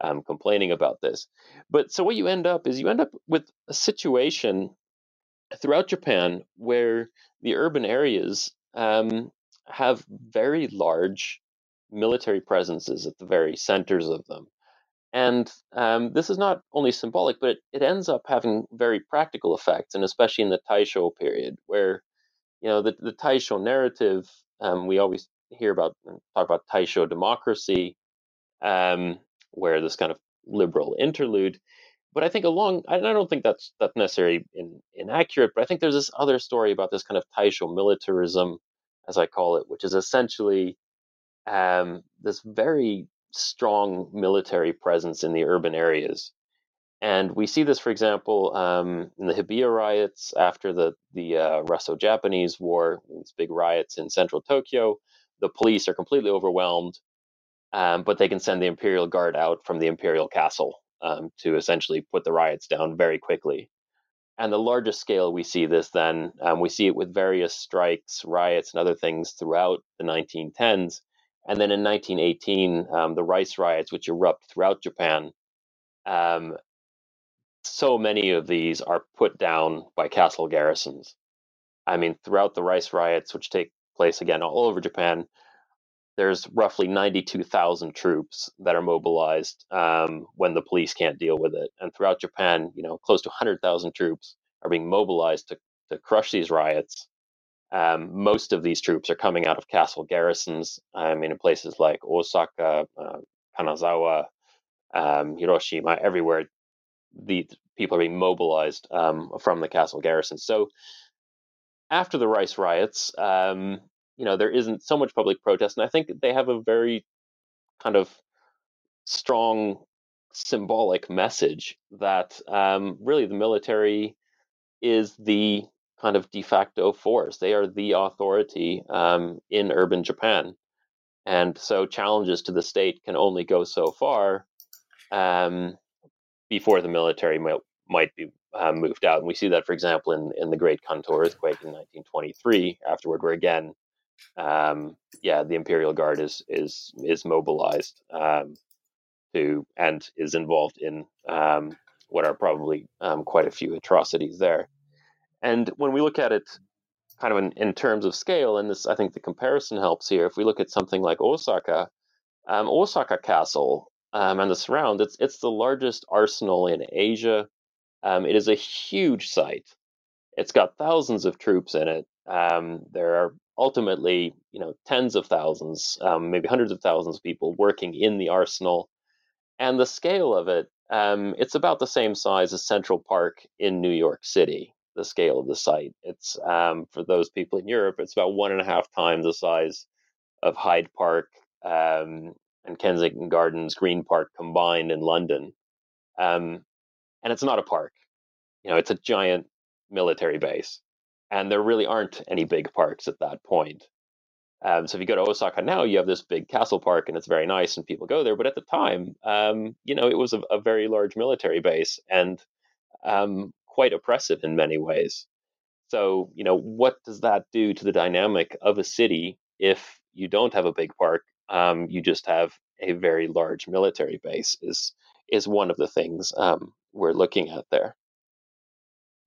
um, complaining about this. But so what you end up is you end up with a situation throughout Japan where the urban areas um, have very large military presences at the very centers of them. And um, this is not only symbolic, but it, it, ends up having very practical effects, and especially in the Taisho period, where you know the, the Taisho narrative. Um, we always hear about talk about Taisho democracy, um, where this kind of liberal interlude. But I think along, I don't think that's that's necessarily in, inaccurate. But I think there's this other story about this kind of Taisho militarism, as I call it, which is essentially um, this very strong military presence in the urban areas. And we see this, for example, um, in the Hibiya riots after the the uh, Russo-Japanese War. These big riots in central Tokyo. The police are completely overwhelmed um, but they can send the Imperial Guard out from the Imperial Castle um, to essentially put the riots down very quickly. And the largest scale we see this then, um, we see it with various strikes, riots, and other things throughout the 1910s. And then in 1918, um, the rice riots, which erupt throughout Japan, um, so many of these are put down by castle garrisons. I mean, throughout the rice riots, which take place again all over Japan, there's roughly 92,000 troops that are mobilized um, when the police can't deal with it. And throughout Japan, you know, close to 100,000 troops are being mobilized to, to crush these riots. Um, most of these troops are coming out of castle garrisons. I mean, in places like Osaka, uh, Kanazawa, um, Hiroshima, everywhere, the people are being mobilized um, from the castle garrisons. So after the rice riots, um, you know there isn't so much public protest and i think they have a very kind of strong symbolic message that um, really the military is the kind of de facto force they are the authority um, in urban japan and so challenges to the state can only go so far um, before the military might, might be uh, moved out. And we see that, for example, in, in the Great Kanto earthquake in 1923, afterward, where again um, yeah, the Imperial Guard is is is mobilized um, to and is involved in um, what are probably um, quite a few atrocities there. And when we look at it, kind of in, in, terms of scale, and this I think the comparison helps here. If we look at something like Osaka, um, Osaka Castle um, and the surround, it's it's the largest arsenal in Asia. it is a huge site. It's got thousands of troops in it. Um, there are ultimately, you know, tens of thousands, um, maybe hundreds of thousands of people working in the arsenal. And the scale of it, um, it's about the same size as Central Park in New York City, the scale of the site. It's, um, for those people in Europe, it's about one and a half times the size of Hyde Park um, and Kensington Gardens, Green Park combined in London. Um, and it's not a park, you know, it's a giant military base and there really aren't any big parks at that point. Um, so if you go to Osaka now, you have this big castle park, and it's very nice, and people go there. But at the time, um, you know, it was a, a, very large military base and um, quite oppressive in many ways. So you know, what does that do to the dynamic of a city if you don't have a big park? Um, you just have a very large military base. Is is one of the things um, we're looking at there.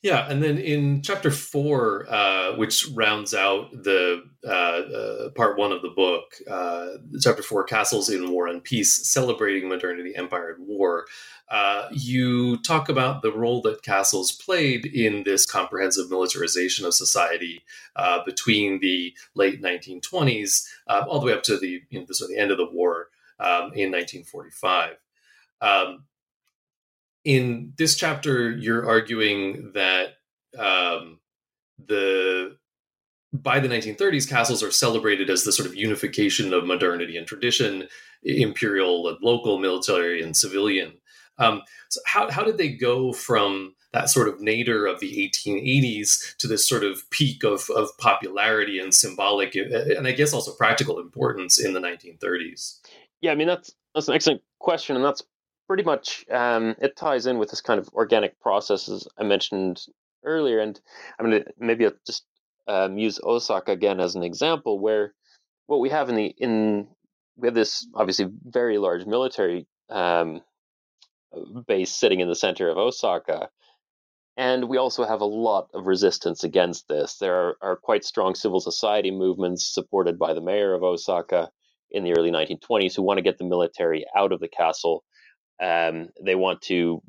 Yeah, and then in chapter four, uh, which rounds out the uh, uh, part one of the book, uh, chapter four, Castles in War and Peace, celebrating modernity, empire, and war, uh, you talk about the role that castles played in this comprehensive militarization of society uh, between the late 1920s all the way up to the, you know, the, sort of the end of the war um, in 1945. Um, in this chapter, you're arguing that um, the by the 1930s, castles are celebrated as the sort of unification of modernity and tradition, imperial and local, military and civilian. Um, so how how did they go from that sort of nadir of the 1880s to this sort of peak of, of popularity and symbolic and I guess also practical importance in the 1930s? Yeah, I mean that's that's an excellent question, and that's pretty much um, it ties in with this kind of organic processes I mentioned earlier. And I'm going to maybe I'll just um, use Osaka again as an example, where what we have in the in we have this obviously very large military um, base sitting in the center of Osaka. And we also have a lot of resistance against this. There are, are quite strong civil society movements supported by the mayor of Osaka in the early 1920s who want to get the military out of the castle um, they want to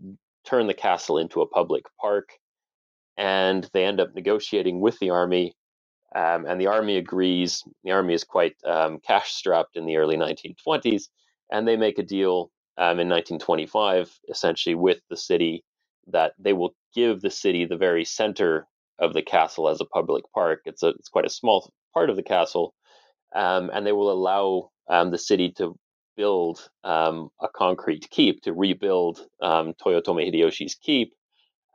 turn the castle into a public park, and they end up negotiating with the army. Um, and the army agrees. The army is quite um, cash strapped in the early 1920s, and they make a deal um, in 1925, essentially with the city, that they will give the city the very center of the castle as a public park. It's a it's quite a small part of the castle, um, and they will allow um, the city to build um, a concrete keep, to rebuild um, Toyotomi Hideyoshi's keep,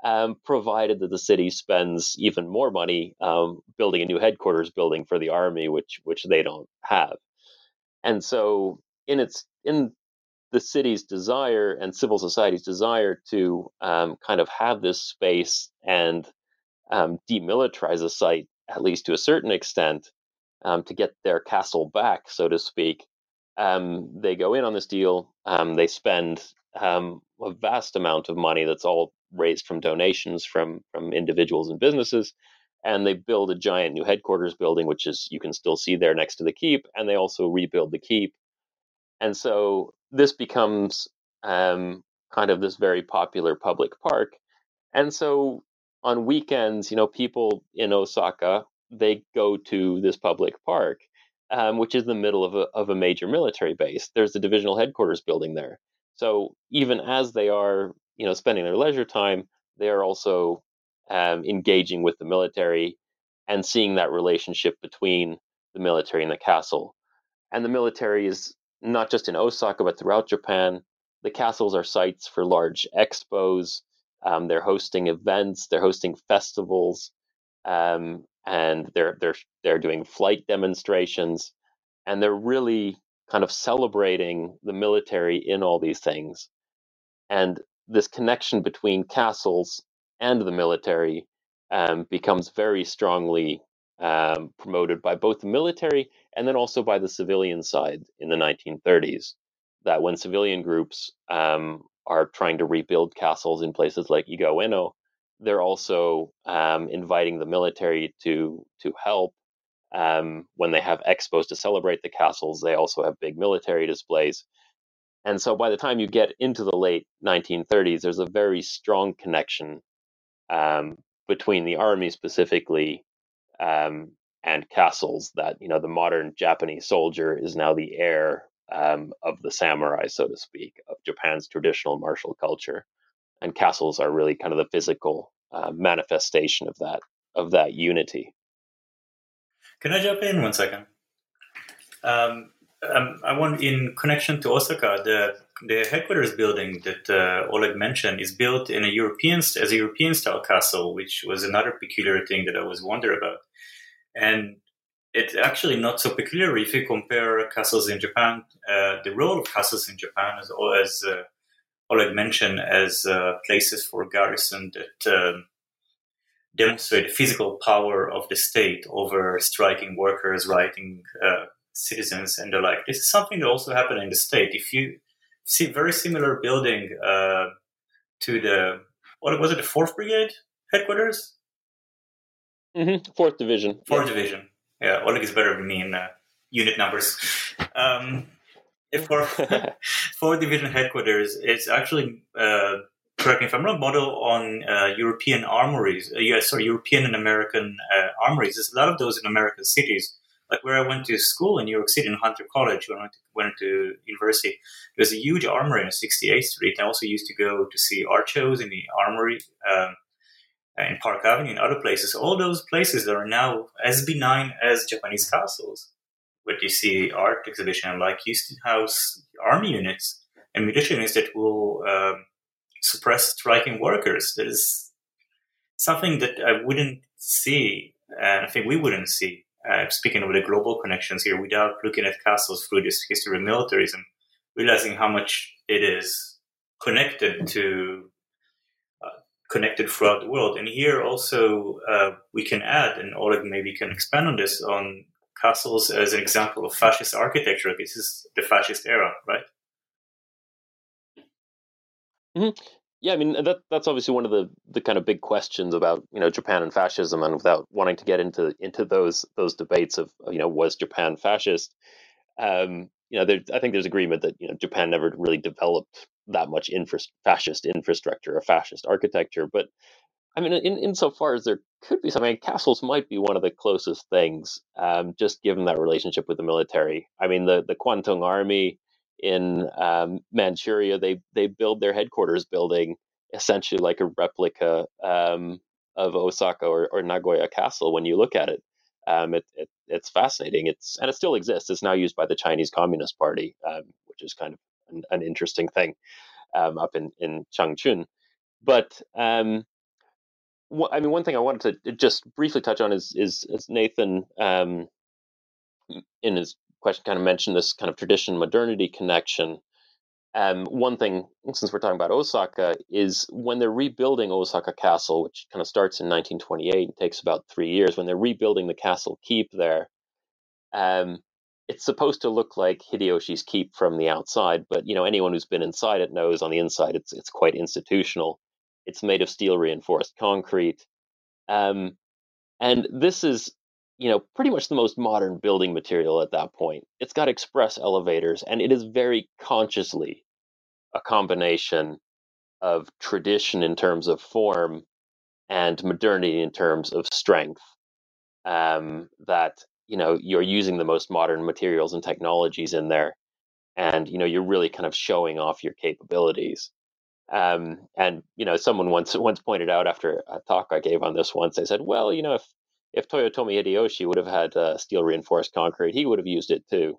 um, provided that the city spends even more money um, building a new headquarters building for the army, which which they don't have. And so, in its in the city's desire and civil society's desire to um, kind of have this space and um, demilitarize a site, at least to a certain extent, to get their castle back, so to speak, um, they go in on this deal. Um, they spend um, a vast amount of money that's all raised from donations from from individuals and businesses, and they build a giant new headquarters building, which is you can still see there next to the keep. And they also rebuild the keep, and so this becomes um, kind of this very popular public park. And so on weekends, you know, people in Osaka they go to this public park um, which is the middle of a, of a major military base. There's the divisional headquarters building there. So even as they are, you know, spending their leisure time, they are also um, engaging with the military and seeing that relationship between the military and the castle. And the military is not just in Osaka, but throughout Japan. The castles are sites for large expos. Um, they're hosting events. They're hosting festivals. Um, and they're they're they're doing flight demonstrations and they're really kind of celebrating the military in all these things. And this connection between castles and the military um, becomes very strongly um, promoted by both the military and then also by the civilian side in the 1930s that when civilian groups um, are trying to rebuild castles in places like Iga Ueno, they're also um, inviting the military to to help um, when they have expos to celebrate the castles. They also have big military displays, and so by the time you get into the late 1930s, there's a very strong connection um, between the army specifically um, and castles. That you know the modern Japanese soldier is now the heir um, of the samurai, so to speak, of Japan's traditional martial culture and castles are really kind of the physical uh, manifestation of that of that unity. Can I jump in one second? Um, um, I want, in connection to Osaka, the the headquarters building that uh, Oleg mentioned is built in a European as a European style castle, which was another peculiar thing that I was wonder about. And it's actually not so peculiar if you compare castles in Japan. Uh, the role of castles in Japan as, as uh, Oleg mentioned as uh, places for garrison that um, demonstrate the physical power of the state over striking workers, rioting uh, citizens, and the like. This is something that also happened in the state. If you see very similar building uh, to the what was it, the Fourth Brigade headquarters? Mm-hmm. Fourth Division. Fourth yeah. Division. Yeah, Oleg is better than me in uh, unit numbers. [laughs] Um, if [laughs] for Division headquarters, it's actually uh, correct me if I'm wrong, model on uh, European armories, uh, or European and American uh, armories. There's a lot of those in American cities. Like where I went to school in New York City in Hunter College, when I went to, went to university, there's a huge armory on 68th Street. I also used to go to see art shows in the armory um, in Park Avenue and other places. All those places are now as benign as Japanese castles. But you see art exhibition like used to house army units and military units that will um, suppress striking workers. That is something that I wouldn't see, and I think we wouldn't see. Uh, speaking of the global connections here, without looking at castles through this history of militarism, realizing how much it is connected to uh, connected throughout the world. And here also uh, we can add, and Oleg maybe can expand on this, on castles as an example of fascist architecture. This is the fascist era, right? Mm-hmm. Yeah, I mean that that's obviously one of the the kind of big questions about you know Japan and fascism, and without wanting to get into into those those debates of you know was Japan fascist, um, you know there, I think there's agreement that you know Japan never really developed that much infra- fascist infrastructure or fascist architecture, but I mean in insofar as there could be something, castles might be one of the closest things, um, just given that relationship with the military. I mean the the Kwantung Army in um, Manchuria, they they build their headquarters building essentially like a replica um, of Osaka or, or, Nagoya Castle. When you look at it, um, it, it, it's fascinating. It's and it still exists. It's now used by the Chinese Communist Party, um, which is kind of an, an interesting thing um, up in in Changchun. But I mean, one thing I wanted to just briefly touch on is is, is Nathan in his question kind of mentioned this kind of tradition modernity connection. Um, one thing, since we're talking about Osaka, is when they're rebuilding Osaka Castle, which kind of starts in 1928 and takes about three years, when they're rebuilding the castle keep there, um, it's supposed to look like Hideyoshi's keep from the outside, but you know anyone who's been inside it knows on the inside it's it's quite institutional. It's made of steel reinforced concrete, um, and this is you know, pretty much the most modern building material at that point. It's got express elevators, and it is very consciously a combination of tradition in terms of form and modernity in terms of strength. Um, that you know you're using the most modern materials and technologies in there, and you know you're really kind of showing off your capabilities. Um, and you know, someone once once pointed out after a talk I gave on this once, they said, "Well, you know, if if Toyotomi Hideyoshi would have had uh, steel reinforced concrete, he would have used it too.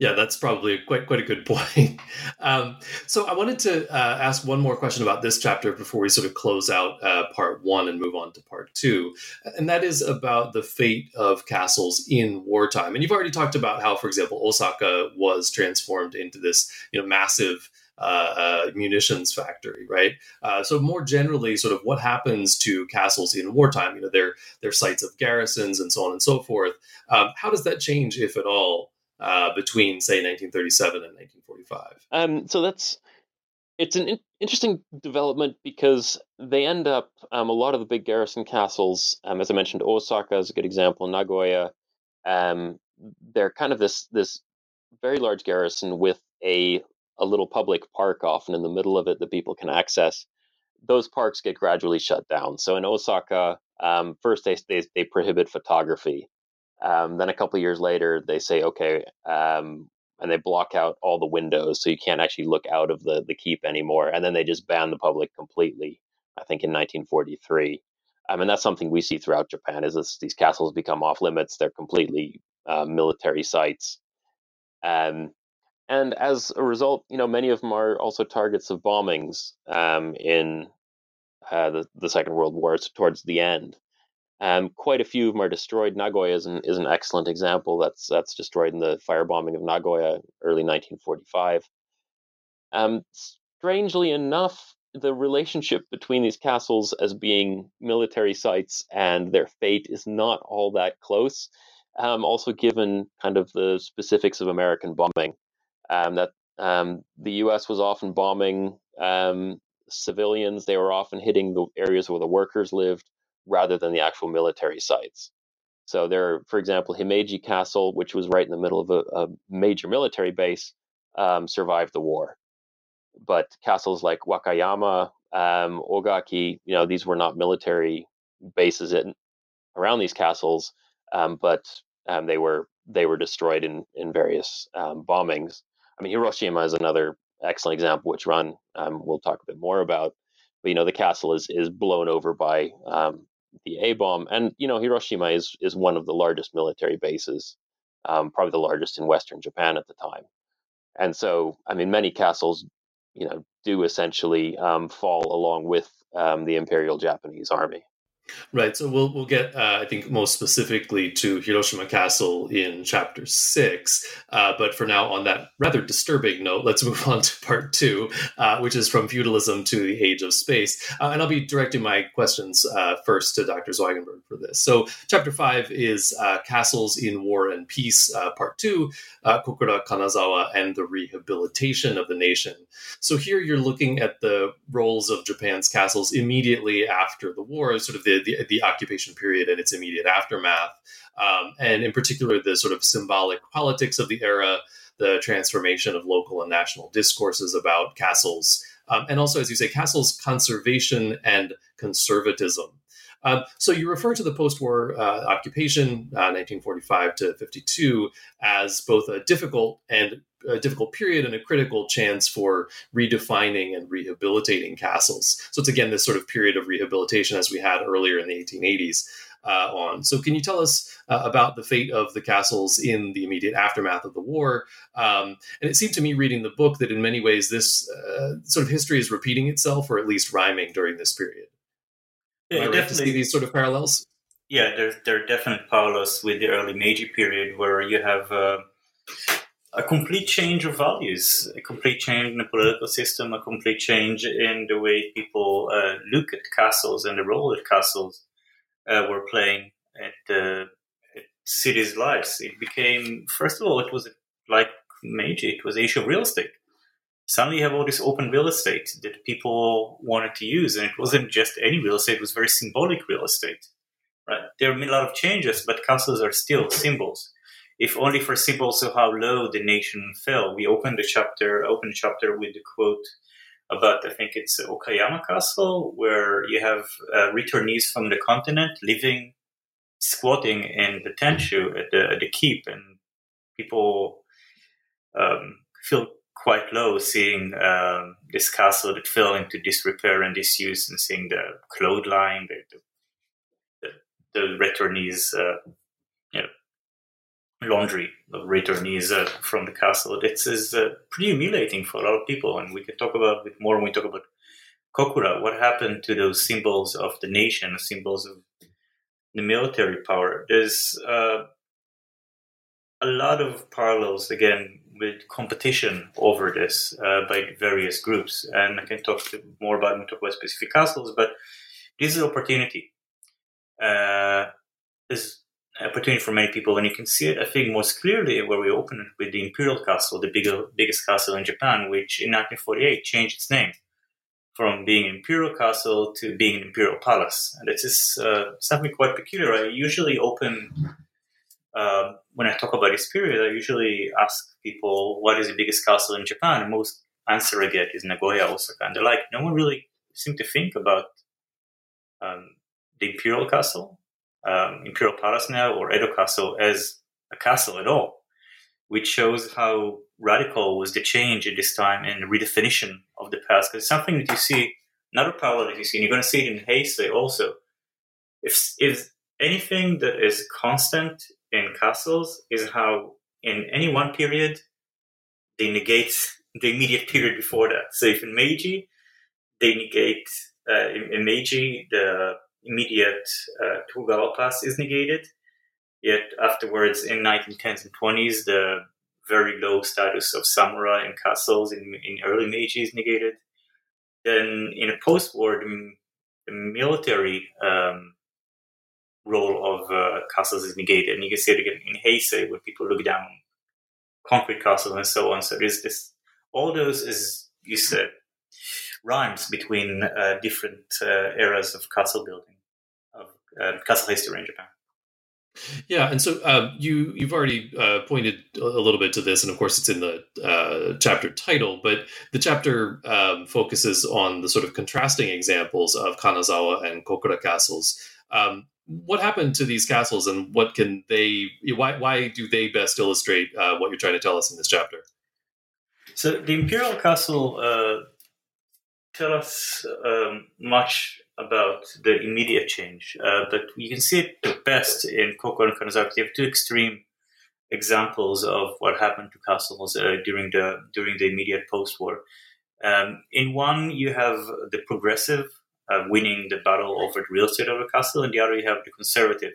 Yeah, that's probably quite quite a good [laughs] point. Um, so I wanted to uh, ask one more question about this chapter before we sort of close out uh, part one and move on to part two, and that is about the fate of castles in wartime. And you've already talked about how, for example, Osaka was transformed into this you know massive uh, uh, munitions factory, right? Uh, so more generally, sort of what happens to castles in wartime? You know, they're they're sites of garrisons and so on and so forth. Um, how does that change, if at all, uh, between say 1937 and 1945? Um, so that's it's an in- interesting development because they end up um, a lot of the big garrison castles, um, as I mentioned, Osaka is a good example, Nagoya. Um, they're kind of this this very large garrison with a a little public park often in the middle of it that people can access. Those parks get gradually shut down. So in Osaka, um, first they, they, they prohibit photography. Um, then a couple years later, they say okay, um, and they block out all the windows so you can't actually look out of the the keep anymore. And then they just ban the public completely. I think in 1943. I mean that's something we see throughout Japan. Is this, these castles become off limits? They're completely uh, military sites. Um, and as a result, you know, many of them are also targets of bombings um, in uh, the, the Second World War towards the end. Um, quite a few of them are destroyed. Nagoya is an, is an excellent example. That's that's destroyed in the firebombing of Nagoya, early 1945. Um, strangely enough, the relationship between these castles as being military sites and their fate is not all that close. Um, also, given kind of the specifics of American bombing, um, that um, the U.S. was often bombing um, civilians. They were often hitting the areas where the workers lived rather than the actual military sites. So there, for example, Himeji Castle, which was right in the middle of a, a major military base, um, survived the war. But castles like Wakayama, um, Ogaki, you know, these were not military bases in, around these castles, um, but they were they were destroyed in in various bombings. I mean, Hiroshima is another excellent example, which Ran um, will talk a bit more about. But you know, the castle is is blown over by um, the A bomb, and you know, Hiroshima is is one of the largest military bases, um, probably the largest in Western Japan at the time. And so, I mean, many castles, you know, do essentially um, fall along with um, the Imperial Japanese Army. Right. So we'll we'll get, uh, I think, most specifically to Hiroshima Castle in chapter six. Uh, but for now, on that rather disturbing note, let's move [laughs] on to part two, uh, which is from feudalism to the age of space. Uh, and I'll be directing my questions uh, first to Dr. Zwigenberg for this. So chapter five is uh, castles in war and peace. part two, Kokura Kanazawa and the rehabilitation of the nation. So here you're looking at the roles of Japan's castles immediately after the war, sort of the the, the, occupation period and its immediate aftermath, um, and in particular the sort of symbolic politics of the era, the transformation of local and national discourses about castles, um, and also, as you say, castles' conservation and conservatism. Um, so you refer to the post-war uh, occupation, uh, 1945 to 52, as both a difficult and a difficult period and a critical chance for redefining and rehabilitating castles. So it's again this sort of period of rehabilitation as we had earlier in the 1880s. Uh, on. So, can you tell us uh, about the fate of the castles in the immediate aftermath of the war? Um, and it seemed to me, reading the book, that in many ways this uh, sort of history is repeating itself, or at least rhyming during this period. Yeah, Am I right to see these sort of parallels? Yeah, there, there are definite parallels with the early Meiji period, where you have uh, a complete change of values, a complete change in the political system, a complete change in the way people uh, look at castles and the role that castles uh, were playing at, uh, at cities' lives. It became, first of all, it was like Meiji, it was the issue of real estate. Suddenly, you have all this open real estate that people wanted to use, and it wasn't just any real estate; it was very symbolic real estate. Right? There have been a lot of changes, but castles are still symbols if only for symbols of how low the nation fell. We opened the chapter, opened chapter with the quote about, I think it's Okayama Castle, where you have uh, returnees from the continent living, squatting in the tenshu at the, at the keep, and people um, feel quite low seeing um, this castle that fell into disrepair and disuse, and seeing the clothesline, the the, the, returnees, uh, you know, laundry of returnees uh, from the castle. It's is uh, pretty humiliating for a lot of people, and we can talk about it more when we talk about Kokura. What happened to those symbols of the nation, symbols of the military power? There's uh, a lot of parallels again with competition over this uh, by various groups, and I can talk more about talk specific castles, but this is an opportunity. Uh, this is opportunity for many people, and you can see it, I think, most clearly where we opened it with the Imperial Castle, the bigger, biggest castle in Japan, which in 1948 changed its name from being Imperial Castle to being an Imperial Palace. And this is uh, something quite peculiar. I usually open, uh, when I talk about this period, I usually ask people, what is the biggest castle in Japan? And most answer I get is Nagoya, Osaka. And they're like, no one really seemed to think about um, the Imperial Castle um, Imperial Palace now or Edo Castle as a castle at all, which shows how radical was the change at this time and the redefinition of the past. Because something that you see, another parallel that you see, and you're going to see it in Heisei also. If, if anything that is constant in castles is how in any one period they negate [laughs] the immediate period before that. So if in Meiji they negate uh, in, in Meiji the immediate uh, Tokugawa Pass is negated. Yet afterwards, in 1910s and 20s, the very low status of samurai and castles in, in early Meiji is negated. then in a post-war, the, the military um, role of uh, castles is negated, and you can see it again in Heisei, where people look down concrete castles and so on. So there's this, all those, as you said, rhymes between uh, different uh, eras of castle building, of uh, castle history in Japan. Yeah, and so uh, you you've already uh, pointed a little bit to this, and of course it's in the uh, chapter title. But the chapter um, focuses on the sort of contrasting examples of Kanazawa and Kokura castles. Um, what happened to these castles, and what can they? Why why do they best illustrate uh, what you're trying to tell us in this chapter? So the imperial castle uh, tell us um, much about the immediate change, uh, but you can see it the best in Kokura and Kanazawa. You have two extreme examples of what happened to castles uh, during the during the immediate post-war. Um, in one, you have the progressive uh, winning the battle over the real estate of the castle, and the other, you have the conservative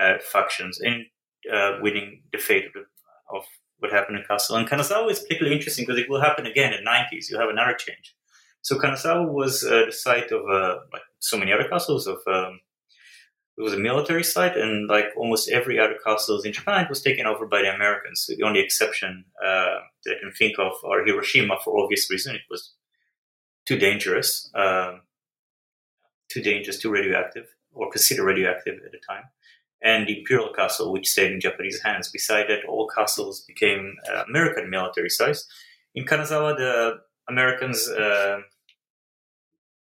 uh, factions in uh, winning the fate of, the, of what happened in castle. And Kanazawa is particularly interesting because it will happen again in the 90s. You'll have another change. So Kanazawa was uh, the site of, uh, like so many other castles, of um, it was a military site, and like almost every other castle in Japan, it was taken over by the Americans. So the only exception uh, that I can think of are Hiroshima for obvious reason. It was too dangerous, um, too dangerous, too radioactive, or considered radioactive at the time. And the Imperial Castle, which stayed in Japanese hands. Beside that, all castles became uh, American military sites. In Kanazawa, the Americans, uh,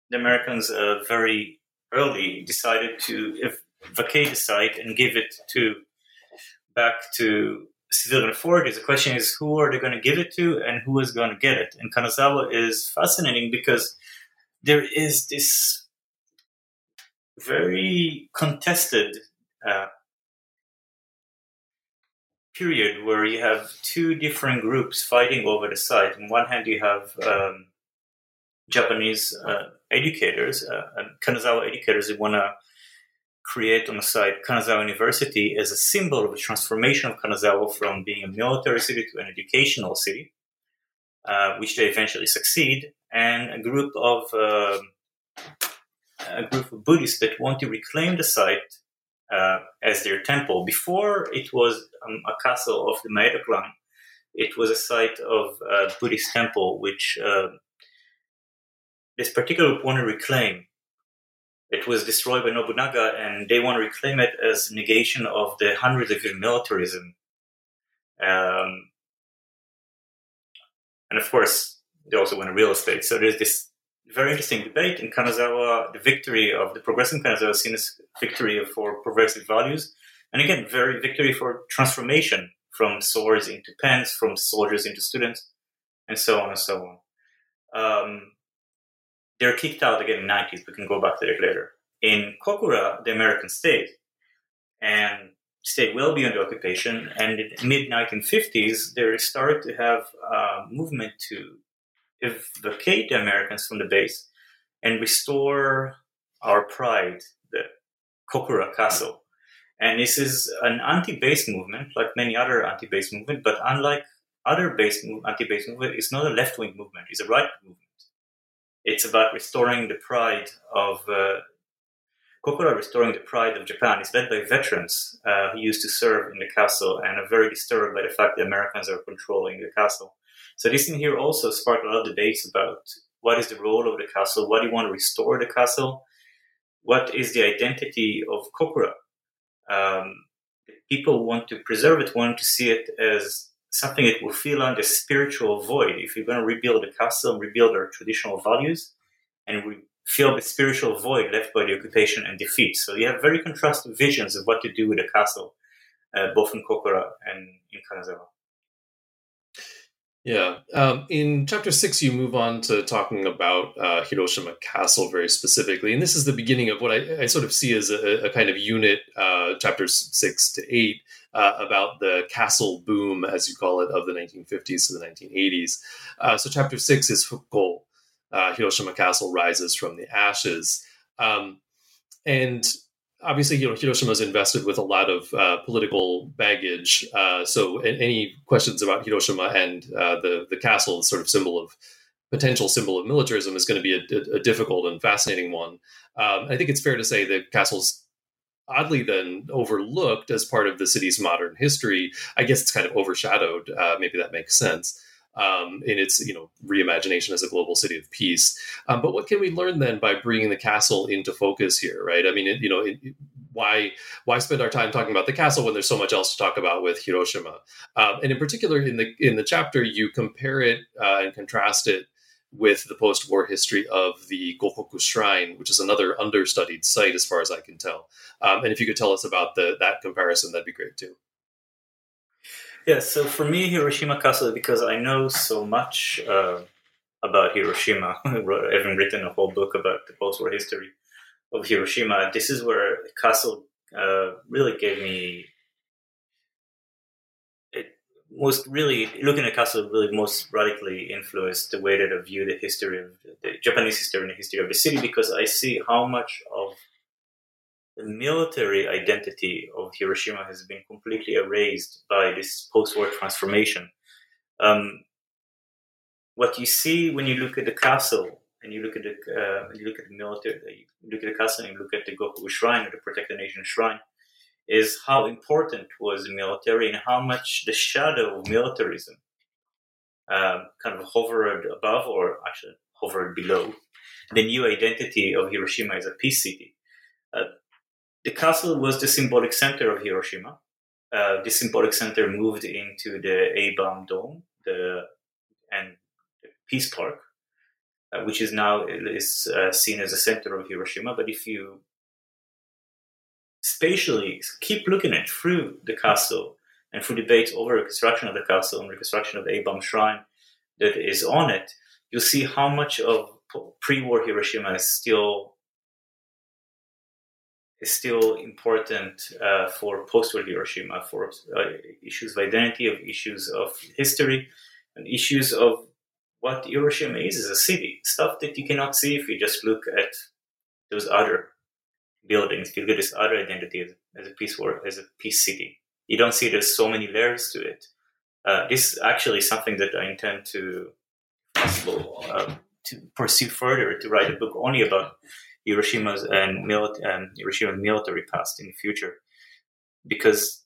the Americans uh, very early decided to vacate the site and give it to back to civilian authorities. The question is, who are they going to give it to, and who is going to get it? And Kanazawa is fascinating because there is this very contested uh, period where you have two different groups fighting over the site. On one hand, you have um, Japanese uh, educators, uh, Kanazawa educators who want to create on the site Kanazawa University as a symbol of the transformation of Kanazawa from being a military city to an educational city, uh, which they eventually succeed, and a group of um, a group of Buddhists that want to reclaim the site uh, as their temple. Before it was um, a castle of the Maeda clan, it was a site of a Buddhist temple, which uh, this particular group want to reclaim. It was destroyed by Nobunaga, and they want to reclaim it as negation of the hundreds of years militarism. Um, and of course, they also want real estate. So there's this very interesting debate in Kanazawa. The victory of the progressive Kanazawa is seen as victory for progressive values, and again, very victory for transformation from swords into pens, from soldiers into students, and so on and so on. Um, they're kicked out again in the 90s. We can go back to that later. In Kokura, the American state, and stayed well beyond the occupation. And in mid 1950s, they started to have a movement to evacuate the Americans from the base and restore our pride, the Kokura Castle. And this is an anti-base movement, like many other anti-base movement, but unlike other base anti-base movement, it's not a left-wing movement; it's a right movement. It's about restoring the pride of uh, Kokura, restoring the pride of Japan. It's led by veterans uh, who used to serve in the castle and are very disturbed by the fact that Americans are controlling the castle. So this in here also sparked a lot of debates about what is the role of the castle, what do you want to restore the castle, what is the identity of Kokura. Um, people want to preserve it, want to see it as something that will fill on the spiritual void. If you're going to rebuild the castle rebuild our traditional values, and we fill the spiritual void left by the occupation and defeat. So you have very contrasting visions of what to do with the castle, uh, both in Kokura and in Kanazawa. Yeah. Um, in chapter six, you move on to talking about uh, Hiroshima Castle very specifically. And this is the beginning of what I, I sort of see as a, a kind of unit, uh, chapters six to eight, uh, about the castle boom, as you call it, of the 1950s to the 1980s. Uh, so, chapter six is uh, Hiroshima Castle rises from the ashes. Um, and obviously, you know, Hiroshima is invested with a lot of uh, political baggage. Uh, so, any questions about Hiroshima and uh, the the castle sort of symbol of potential symbol of militarism is going to be a, a, difficult and fascinating one. Um, I think it's fair to say that castles oddly then overlooked as part of the city's modern history. I guess it's kind of overshadowed. Uh, maybe that makes sense. Um, in its you know reimagination as a global city of peace, um, but what can we learn then by bringing the castle into focus here? Right? I mean, it, you know, it, why why spend our time talking about the castle when there's so much else to talk about with Hiroshima? Um, and in particular, in the in the chapter, you compare it uh, and contrast it with the post-war history of the Gokoku Shrine, which is another understudied site as far as I can tell. Um, and if you could tell us about the that comparison, that'd be great too. Yeah, so for me, Hiroshima Castle, because I know so much uh, about Hiroshima, [laughs] having written a whole book about the post-war history of Hiroshima, this is where castle uh, really gave me It most really looking at castle really most radically influenced the way that I view the history of the Japanese history and the history of the city because I see how much of military identity of Hiroshima has been completely erased by this post-war transformation. Um, what you see when you look at the castle and you look at the uh, you look at the military, you look at the castle and you look at the Gokoku Shrine or the Protected Nation Shrine is how important was the military and how much the shadow of militarism um, kind of hovered above or actually hovered below the new identity of Hiroshima as a peace city. Uh, the castle was the symbolic center of Hiroshima. Uh, the symbolic center moved into the A-bomb dome, the and Peace Park, uh, which is now is uh, seen as the center of Hiroshima. But if you spatially keep looking at through the castle and through debates over reconstruction of the castle and reconstruction of the A-bomb shrine that is on it, you'll see how much of pre-war Hiroshima is still is still important uh, for post-war Hiroshima, for uh, issues of identity, of issues of history, and issues of what Hiroshima is as a city. Stuff that you cannot see if you just look at those other buildings, you get this other identity as, a peace war, as a peace city. You don't see there's so many layers to it. Uh, this is actually something that I intend to uh, to pursue further to write a book only about Hiroshima's and, mili- and Hiroshima military past in the future, because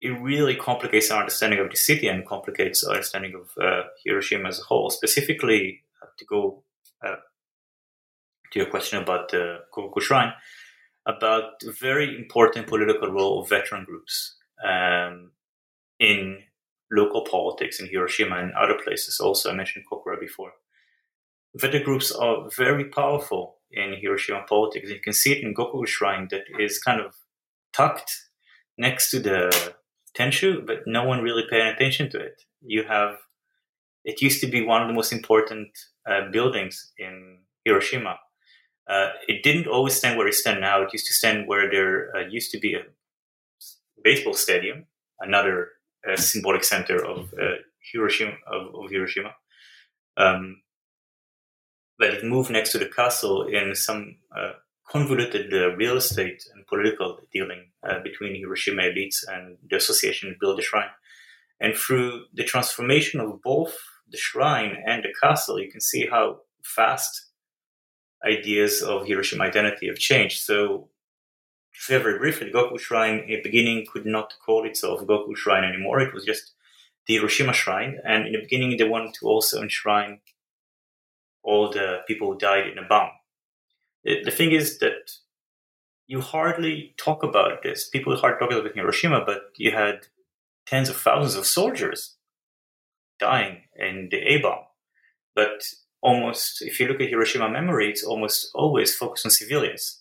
it really complicates our understanding of the city and complicates our understanding of uh, Hiroshima as a whole. Specifically, uh, to go uh, to your question about the Gokoku Shrine, about the very important political role of veteran groups um, in local politics in Hiroshima and other places. Also, I mentioned Kokura before. Veteran groups are very powerful in Hiroshima politics. You can see it in Gokoku Shrine that is kind of tucked next to the Tenshu, but no one really paying attention to it. You have, it used to be one of the most important uh, buildings in Hiroshima uh, it didn't always stand where it stands now. It used to stand where there uh, used to be a baseball stadium, another uh, symbolic center of uh, Hiroshima. Of, of Hiroshima, um, it moved next to the castle in some uh, convoluted uh, real estate and political dealing between Hiroshima elites and the association that built the shrine. And through the transformation of both the shrine and the castle, you can see how fast ideas of Hiroshima identity have changed. So, very briefly, Gokoku Shrine in the beginning could not call itself Gokoku Shrine anymore. It was just the Hiroshima Shrine. And in the beginning, they wanted to also enshrine all the people who died in a bomb. The, the thing is that you hardly talk about this. People hardly talk about Hiroshima, but you had tens of thousands of soldiers dying in the A bomb. But almost, if you look at Hiroshima memory, it's almost always focused on civilians.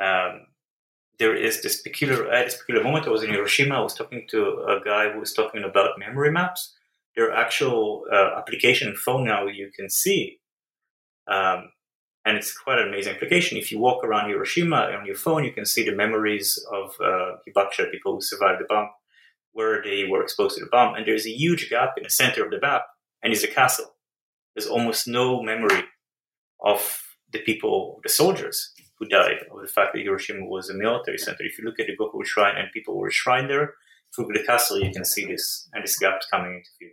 Um, there is this peculiar, at this peculiar moment, I was in Hiroshima, I was talking to a guy who was talking about memory maps. Are actual uh, application phone now you can see. Um, and it's quite an amazing application. If you walk around Hiroshima on your phone, you can see the memories of uh, hibakusha, people who survived the bomb, where they were exposed to the bomb. And there's a huge gap in the center of the map, and it's a castle there's almost no memory of the people, the soldiers who died, of the fact that Hiroshima was a military center. If you look at the Gokoku Shrine and people were shrined there, through the castle, you can see this, and this gap coming into view.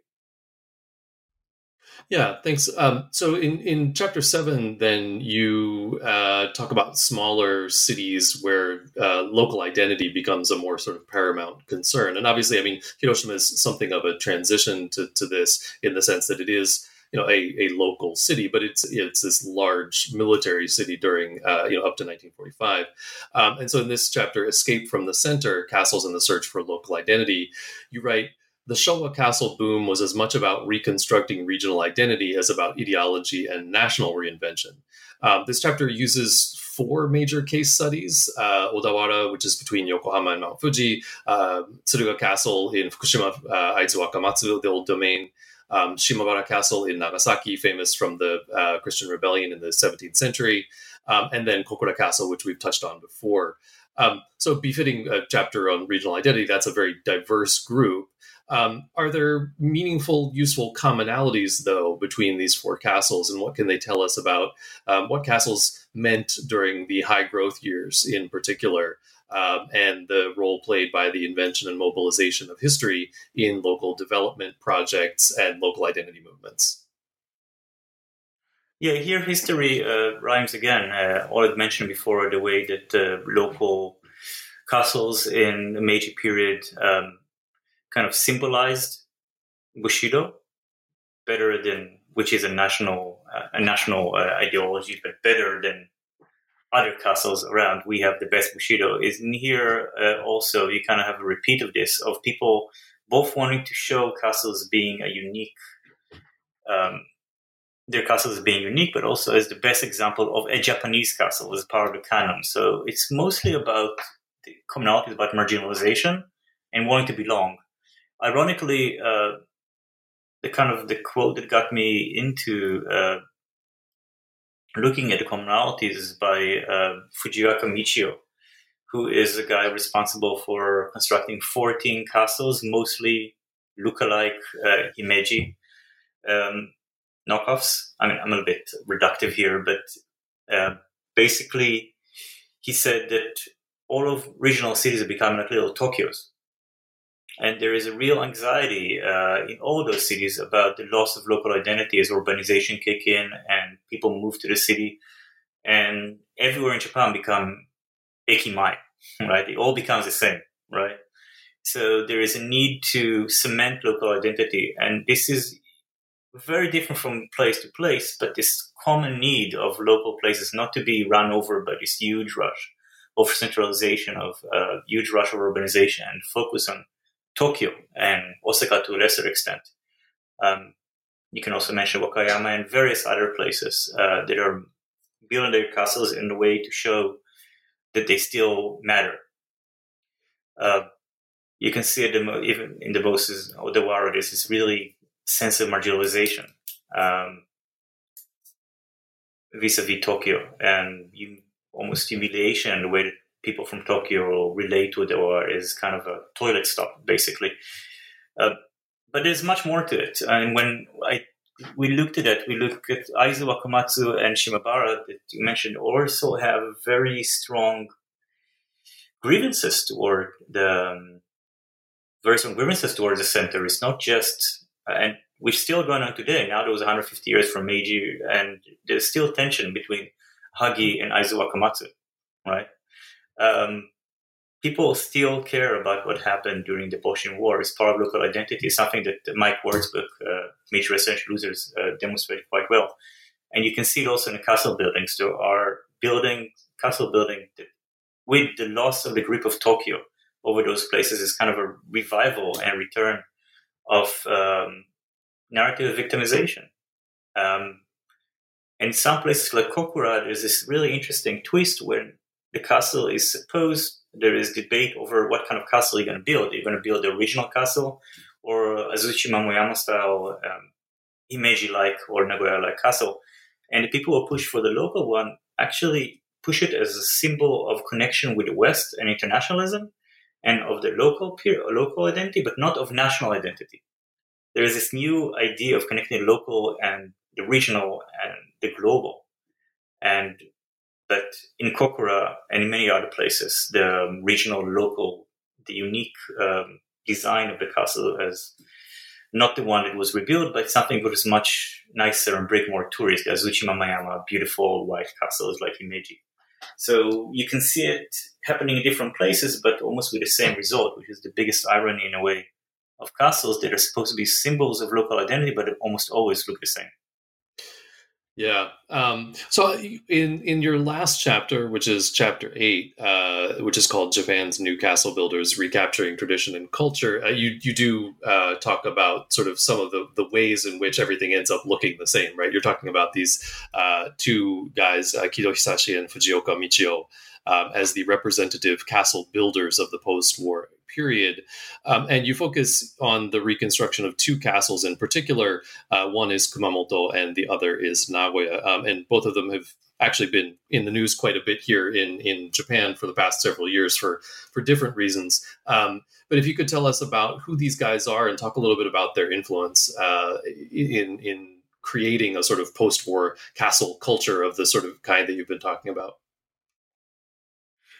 Yeah, thanks. Um, so in, in chapter seven, then you uh, talk about smaller cities where uh, local identity becomes a more sort of paramount concern. And obviously, I mean, Hiroshima is something of a transition to, to this in the sense that it is you know a, a local city, but it's it's this large military city during uh, you know up to 1945. Um, and so in this chapter, "Escape from the Center: Castles and the Search for Local Identity," you write. The Showa castle boom was as much about reconstructing regional identity as about ideology and national reinvention. Um, this chapter uses four major case studies uh, Odawara, which is between Yokohama and Mount Fuji, uh, Tsuruga Castle in Fukushima, uh, Aizu Wakamatsu, the old domain, um, Shimabara Castle in Nagasaki, famous from the uh, Christian rebellion in the 17th century, um, and then Kokura Castle, which we've touched on before. Um, so, befitting a chapter on regional identity, that's a very diverse group. Um, are there meaningful, useful commonalities, though, between these four castles, and what can they tell us about um, what castles meant during the high growth years in particular? um, and the role played by the invention and mobilization of history in local development projects and local identity movements. Yeah, here history uh, rhymes again. Uh, Oleg mentioned before the way that uh, local castles in the Meiji period um, kind of symbolized Bushido better than, which is a national uh, a national uh, ideology, but better than other castles around, we have the best Bushido. Is in here uh, also you kind of have a repeat of this of people both wanting to show castles being a unique, um, their castles being unique, but also as the best example of a Japanese castle as part of the canon. So it's mostly about the commonality, about marginalization and wanting to belong. Ironically, uh, the kind of the quote that got me into uh, looking at the commonalities is by uh, Fujioka Michio, who is a guy responsible for constructing 14 castles, mostly lookalike uh, Himeji um, knockoffs. I mean, I'm a bit reductive here, but uh, basically, he said that all of regional cities are becoming like little Tokyos. And there is a real anxiety uh, in all those cities about the loss of local identity as urbanization kick in and people move to the city. And everywhere in Japan become ekimae, [laughs] right? It all becomes the same, right? So there is a need to cement local identity. And this is very different from place to place, but this common need of local places not to be run over by this huge rush of centralization, of uh, huge rush of urbanization and focus on Tokyo and Osaka to a lesser extent. Um, you can also mention Wakayama and various other places uh, that are building their castles in a way to show that they still matter. Uh, you can see it even in the bosses of the war. This is really sense of marginalization um, vis-a-vis Tokyo, and you, almost humiliation in the way that people from Tokyo relate to it or is kind of a toilet stop, basically. Uh, but there's much more to it. And when I we looked at it, we looked at Aizu Wakamatsu and Shimabara that you mentioned also have very strong grievances toward the um, very strong grievances toward the center. It's not just and we're still going on today. Now there was 150 years from Meiji, and there's still tension between Hagi and Aizu Wakamatsu, right? Um, people still care about what happened during the Boshin War. It's part of local identity, something that Mike Wert's book, uh, Meiji Restoration Losers, uh, demonstrated quite well. And you can see it also in the castle buildings. There are building, castle building with the loss of the grip of Tokyo over those places is kind of a revival and return of um, narrative victimization. Um, in some places like Kokura, there's this really interesting twist where the castle is supposed there is debate over what kind of castle you're going to build. You're going to build the original castle or Azuchi Momoyama style um, Himeji like or Nagoya like castle. And the people who push for the local one actually push it as a symbol of connection with the West and internationalism and of the local peer, local identity, but not of national identity. There is this new idea of connecting local and the regional and the global. And but in Kokura and in many other places, the regional, local, the unique um, design of the castle has not the one that was rebuilt, but something that was much nicer and bring more tourists. Azuchi Momoyama, beautiful white castles like Himeji. So you can see it happening in different places, but almost with the same result, which is the biggest irony in a way of castles that are supposed to be symbols of local identity, but almost always look the same. Yeah. Um, so in in your last chapter, which is chapter eight, uh, which is called Japan's New Castle Builders: Recapturing Tradition and Culture, uh, you you do uh, talk about sort of some of the the ways in which everything ends up looking the same, right? You're talking about these uh, two guys, Kido Hisashi and Fujioka Michio, um, as the representative castle builders of the post-war period. Um, and you focus on the reconstruction of two castles in particular. Uh, one is Kumamoto and the other is Nagoya. Um, and both of them have actually been in the news quite a bit here in, in Japan for the past several years for, for different reasons. Um, but if you could tell us about who these guys are and talk a little bit about their influence uh, in, in creating a sort of post-war castle culture of the sort of kind that you've been talking about.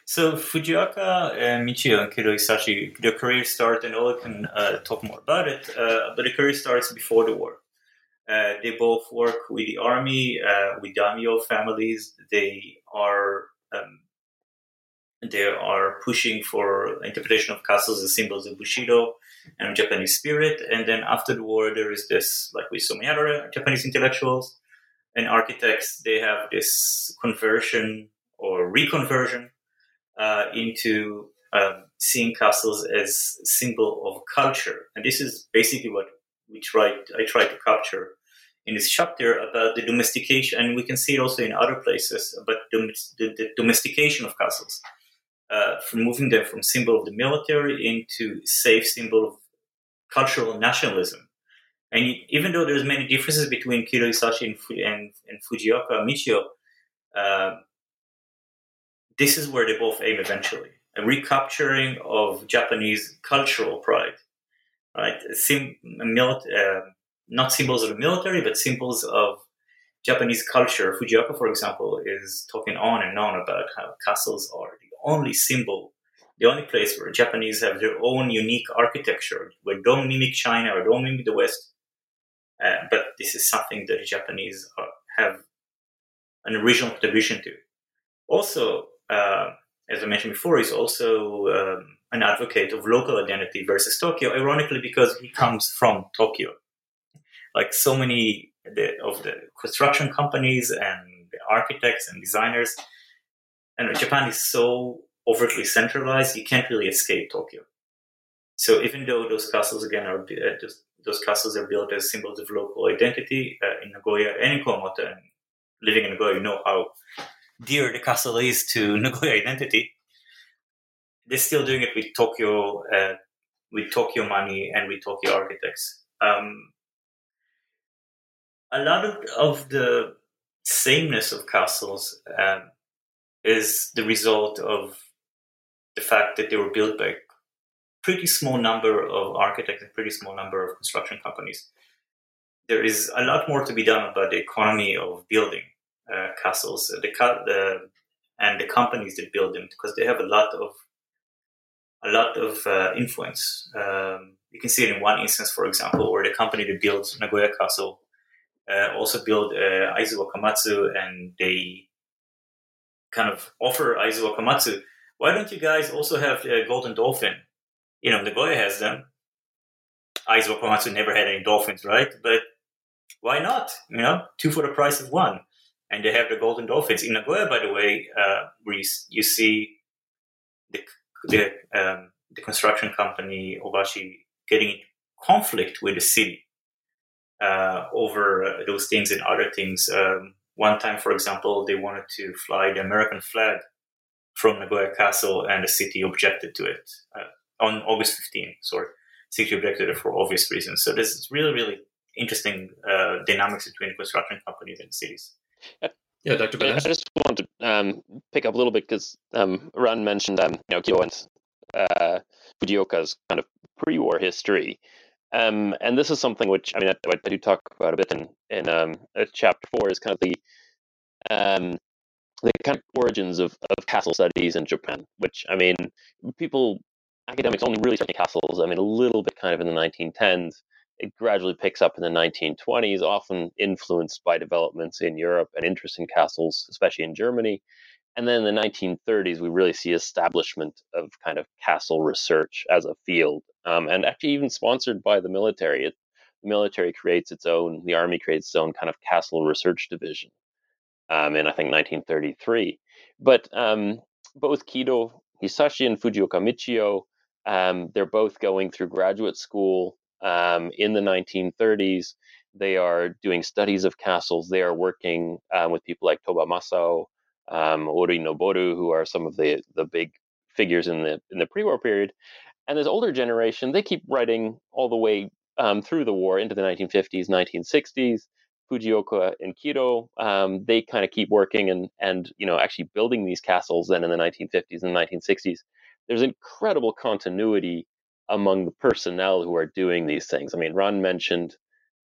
So Fujioka and Michio and Kido Hisashi, their career start, and Oleg can uh, talk more about it, uh, but the career starts before the war. Uh, they both work with the army, uh, with daimyo families. They are um, they are pushing for interpretation of castles as symbols of Bushido and Japanese spirit. And then after the war, there is this, like with so many other Japanese intellectuals and architects, they have this conversion or reconversion uh, into um, seeing castles as symbol of culture, and this is basically what we tried. I tried to capture in this chapter about the domestication, and we can see it also in other places. But the, the, domestication of castles, uh, from moving them from symbol of the military into safe symbol of cultural nationalism. And even though there's many differences between Kido Hisashi and, and, and Fujioka Michio, uh, this is where they both aim eventually a recapturing of Japanese cultural pride, right? Sim- uh, not symbols of the military, but symbols of Japanese culture. Fujioka, for example, is talking on and on about how castles are the only symbol, the only place where Japanese have their own unique architecture, where don't mimic China or don't mimic the West. Uh, but this is something that the Japanese are, have an original contribution to. Also, uh, as I mentioned before, is also um, an advocate of local identity versus Tokyo, ironically, because he comes from Tokyo. Like so many of the construction companies and the architects and designers, and Japan is so overtly centralized, you can't really escape Tokyo. So even though those castles again are uh, those, those, castles are built as symbols of local identity uh, in Nagoya and in and living in Nagoya, you know how dear the castle is to [laughs] nuclear identity, they're still doing it with Tokyo, uh, with Tokyo money and with Tokyo architects. Um, a lot of, of, the sameness of castles um, is the result of the fact that they were built by pretty small number of architects and pretty small number of construction companies. There is a lot more to be done about the economy of building uh, castles, the, the and the companies that build them because they have a lot of a lot of uh, influence. Um, you can see it in one instance, for example, where the company that built Nagoya Castle uh, also built uh, Aizu Wakamatsu, and they kind of offer Aizu Wakamatsu. Why don't you guys also have a Golden Dolphin? You know, Nagoya has them. Aizu Wakamatsu never had any dolphins, right? But why not? You know, two for the price of one and they have the golden dolphins in Nagoya. By the way, uh, where you, you, see the the, um, the construction company Obashi getting in conflict with the city uh, over uh, those things and other things. Um, one time, for example, they wanted to fly the American flag from Nagoya Castle, and the city objected to it uh, on August 15. Sorry, city objected it for obvious reasons. So this is really, really interesting uh, dynamics between construction companies and cities. Yeah, Dr. Benesch. I just want to um, pick up a little bit because um, Ran mentioned um, you know Kyo and uh, Fujioka's kind of pre-war history, um, and this is something which I mean I, I do talk about a bit in in um, chapter four is kind of the um, the kind of origins of, of castle studies in Japan, which I mean people academics only really study castles. I mean a little bit kind of in the 1910s, It gradually picks up in the 1920s, often influenced by developments in Europe and interest in castles, especially in Germany. And then in the 1930s, we really see establishment of kind of castle research as a field, um, and actually even sponsored by the military. It, the military creates its own, the army creates its own kind of castle research division um, in I think 1933. But um, both Kido Hisashi and Fujioka Michio, um, they're both going through graduate school um, in the 1930s. They are doing studies of castles. They are working um, with people like Toba Masao, um, Orui Noboru, who are some of the the big figures in the in the pre-war period. And this older generation, they keep writing all the way um, through the war into the 1950s, 1960s. Fujioka and Kido, um, they kind of keep working and and you know actually building these castles. Then in the 1950s and 1960s, there's incredible continuity among the personnel who are doing these things. I mean, Ran mentioned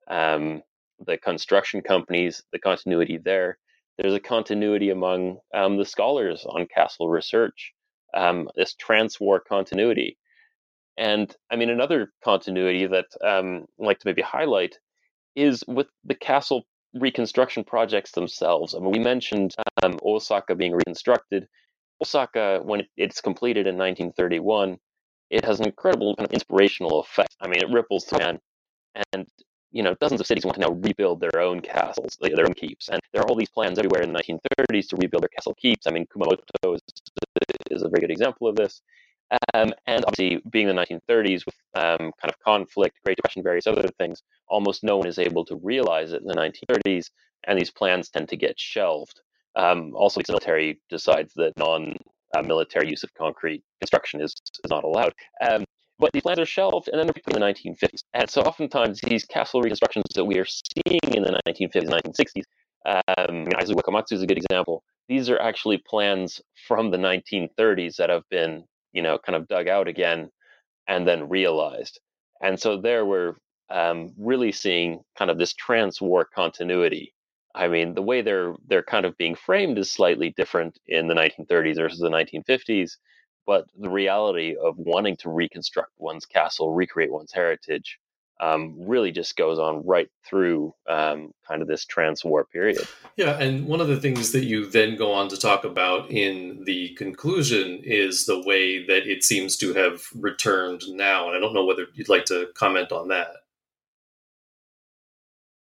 um, the construction companies, the continuity there. There's a continuity among um, the scholars on castle research, um, this trans-war continuity. And I mean, another continuity that um, I'd like to maybe highlight is with the castle reconstruction projects themselves. I mean, we mentioned um, Osaka being reconstructed. Osaka, when it's completed in 1931, it has an incredible kind of inspirational effect. I mean, it ripples through man, and you know, dozens of cities want to now rebuild their own castles, their own keeps, and there are all these plans everywhere in the 1930s to rebuild their castle keeps. I mean, Kumamoto is, is a very good example of this. Um, and obviously, being the 1930s with um, kind of conflict, Great Depression, various other things, almost no one is able to realize it in the 1930s, and these plans tend to get shelved. Um, also, the military decides that non-military use of concrete construction is, is not allowed. Um, but these plans are shelved, and then they're in the 1950s. And so, oftentimes, these castle reconstructions that we are seeing in the 1950s, 1960s, um, Wakamatsu is a good example. These are actually plans from the 1930s that have been you know, kind of dug out again and then realized. And so there we're um, really seeing kind of this trans-war continuity. I mean, the way they're they're kind of being framed is slightly different in the 1930s versus the 1950s, but the reality of wanting to reconstruct one's castle, recreate one's heritage, um, really just goes on right through um, kind of this trans war period. Yeah, and one of the things that you then go on to talk about in the conclusion is the way that it seems to have returned now. And I don't know whether you'd like to comment on that.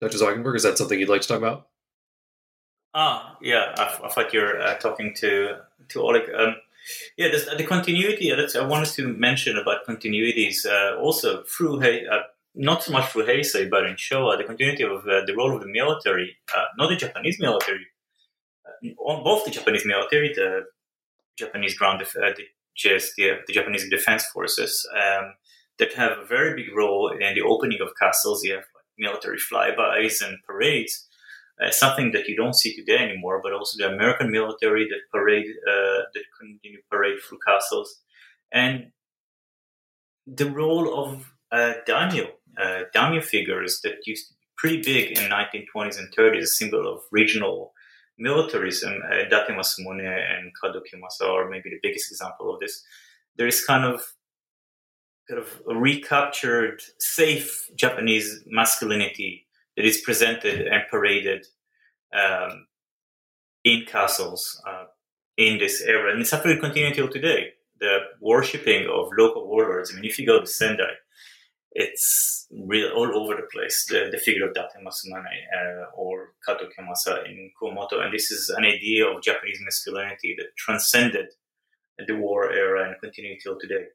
Dr. Zwigenberg, is that something you'd like to talk about? Ah, yeah, I, I thought you're uh, talking to to Oleg. Um, yeah, the continuity. That's I wanted to mention about continuities uh, also through uh, not so much through Heisei, but in Showa, the continuity of uh, the role of the military, uh, not the Japanese military, uh, both the Japanese military, the Japanese ground, uh, the JSD, the Japanese defense forces, um, that have a very big role in the opening of castles. You have military flybys and parades, uh, something that you don't see today anymore. But also the American military that parade, uh, that continue parade through castles, and the role of uh, Daniel, uh, daimyo figures that used to be pretty big in 1920s and 30s, a symbol of regional militarism. Uh, Date Masamune and Kato Kiyomasa are maybe the biggest example of this. There is kind of kind of recaptured, safe Japanese masculinity that is presented and paraded um, in castles uh, in this era, and it's actually continuing till today. The worshipping of local warlords. I mean, if you go to Sendai, it's real all over the place. The, the figure of Date Masamune uh, or Kato Kiyomasa in Kumamoto, and this is an idea of Japanese masculinity that transcended the war era and continued till today.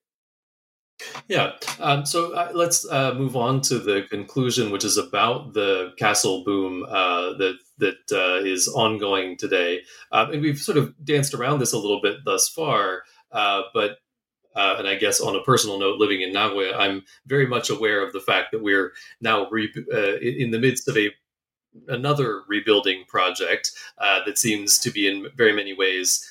Yeah. Um, so uh, let's uh, move on to the conclusion, which is about the castle boom uh, that that uh, is ongoing today. Um, and we've sort of danced around this a little bit thus far, uh, but uh, and I guess on a personal note, living in Nagoya, I'm very much aware of the fact that we're now re- in the midst of a another rebuilding project that seems to be in very many ways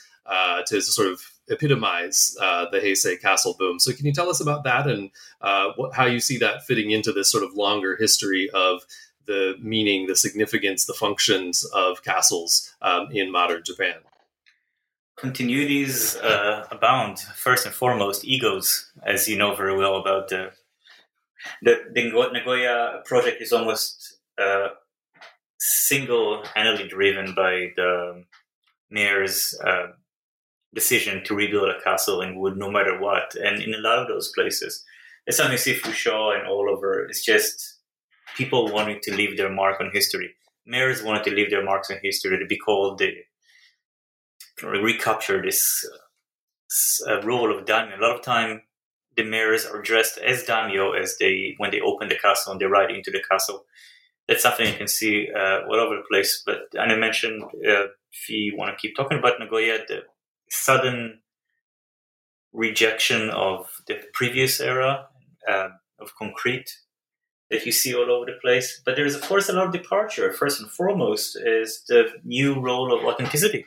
to sort of epitomize uh, the Heisei castle boom. So, can you tell us about that and uh, what, how you see that fitting into this sort of longer history of the meaning, the significance, the functions of castles um, in modern Japan? continuities uh, abound. First and foremost, egos, as you know very well about the the, the Nagoya project is almost uh, single-handedly driven by the mayor's uh, decision to rebuild a castle in wood, no matter what. And in a lot of those places, it's something see Fouchot and all over. It's just people wanting to leave their mark on history. Mayors wanted to leave their marks on history to be called the recapture this uh, role of daimyo. A lot of time, the mayors are dressed as daimyo as they when they open the castle and they ride into the castle. That's something you can see uh, all over the place. But and I mentioned uh, if you want to keep talking about Nagoya, the sudden rejection of the previous era uh, of concrete that you see all over the place. But there is, of course, a lot of departure. First and foremost is the new role of authenticity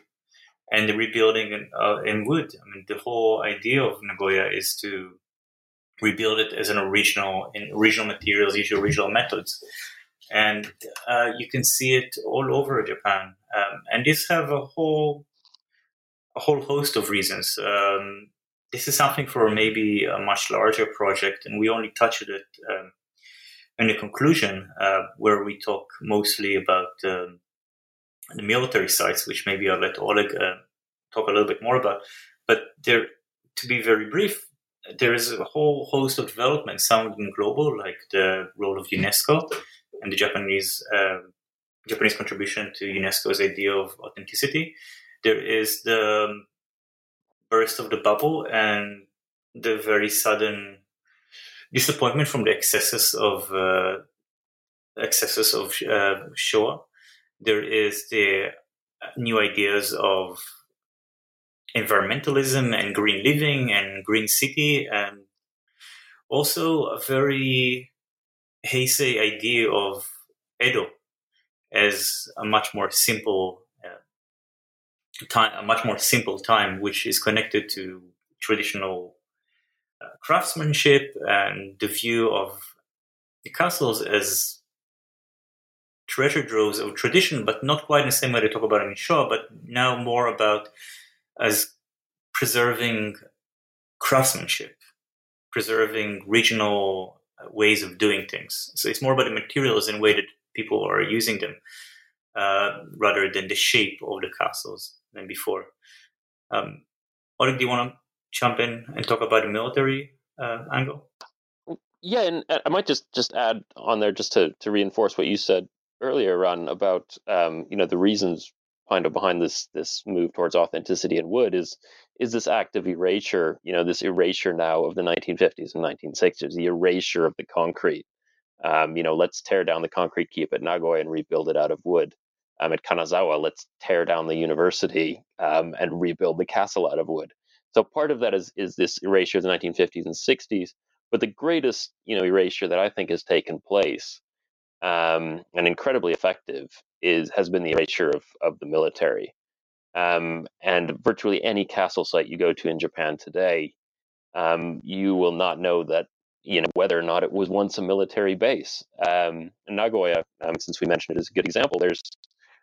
and the rebuilding in, uh, in wood. I mean, the whole idea of Nagoya is to rebuild it as an original in original materials, use original methods. And uh, you can see it all over Japan. Um, and these have a whole a whole host of reasons. Um, this is something for maybe a much larger project, and we only touched it um, in the conclusion, uh, where we talk mostly about um, the military sites, which maybe I'll let Oleg uh, talk a little bit more about. But there, to be very brief, there is a whole host of developments, some of them global, like the role of UNESCO and the Japanese uh, Japanese contribution to UNESCO's idea of authenticity there is the um, burst of the bubble and the very sudden disappointment from the excesses of uh, excesses of uh, Showa. There is the new ideas of environmentalism and green living and green city, and also a very Heisei idea of Edo as a much more simple time, a much more simple time, which is connected to traditional uh, craftsmanship and the view of the castles as treasure troves of tradition, but not quite in the same way they talk about in Shaw, but now more about as preserving craftsmanship, preserving regional uh, ways of doing things. So it's more about the materials and way that people are using them, uh, rather than the shape of the castles than before. Um, Oleg, do you want to jump in and talk about the military uh, angle? Yeah, and I might just just add on there just to to reinforce what you said earlier, Ran, about um, you know the reasons kind of behind this this move towards authenticity in wood is is this act of erasure, you know, this erasure now of the 1950s and 1960s, the erasure of the concrete. Um, you know, let's tear down the concrete keep at Nagoya and rebuild it out of wood um, at Kanazawa, let's tear down the university um, and rebuild the castle out of wood. So part of that is is this erasure of the 1950s and 60s. But the greatest, you know, erasure that I think has taken place um, and incredibly effective is has been the erasure of of the military. Um, and virtually any castle site you go to in Japan today, um, you will not know that you know whether or not it was once a military base. Um, Nagoya, um, since we mentioned it, is a good example. There's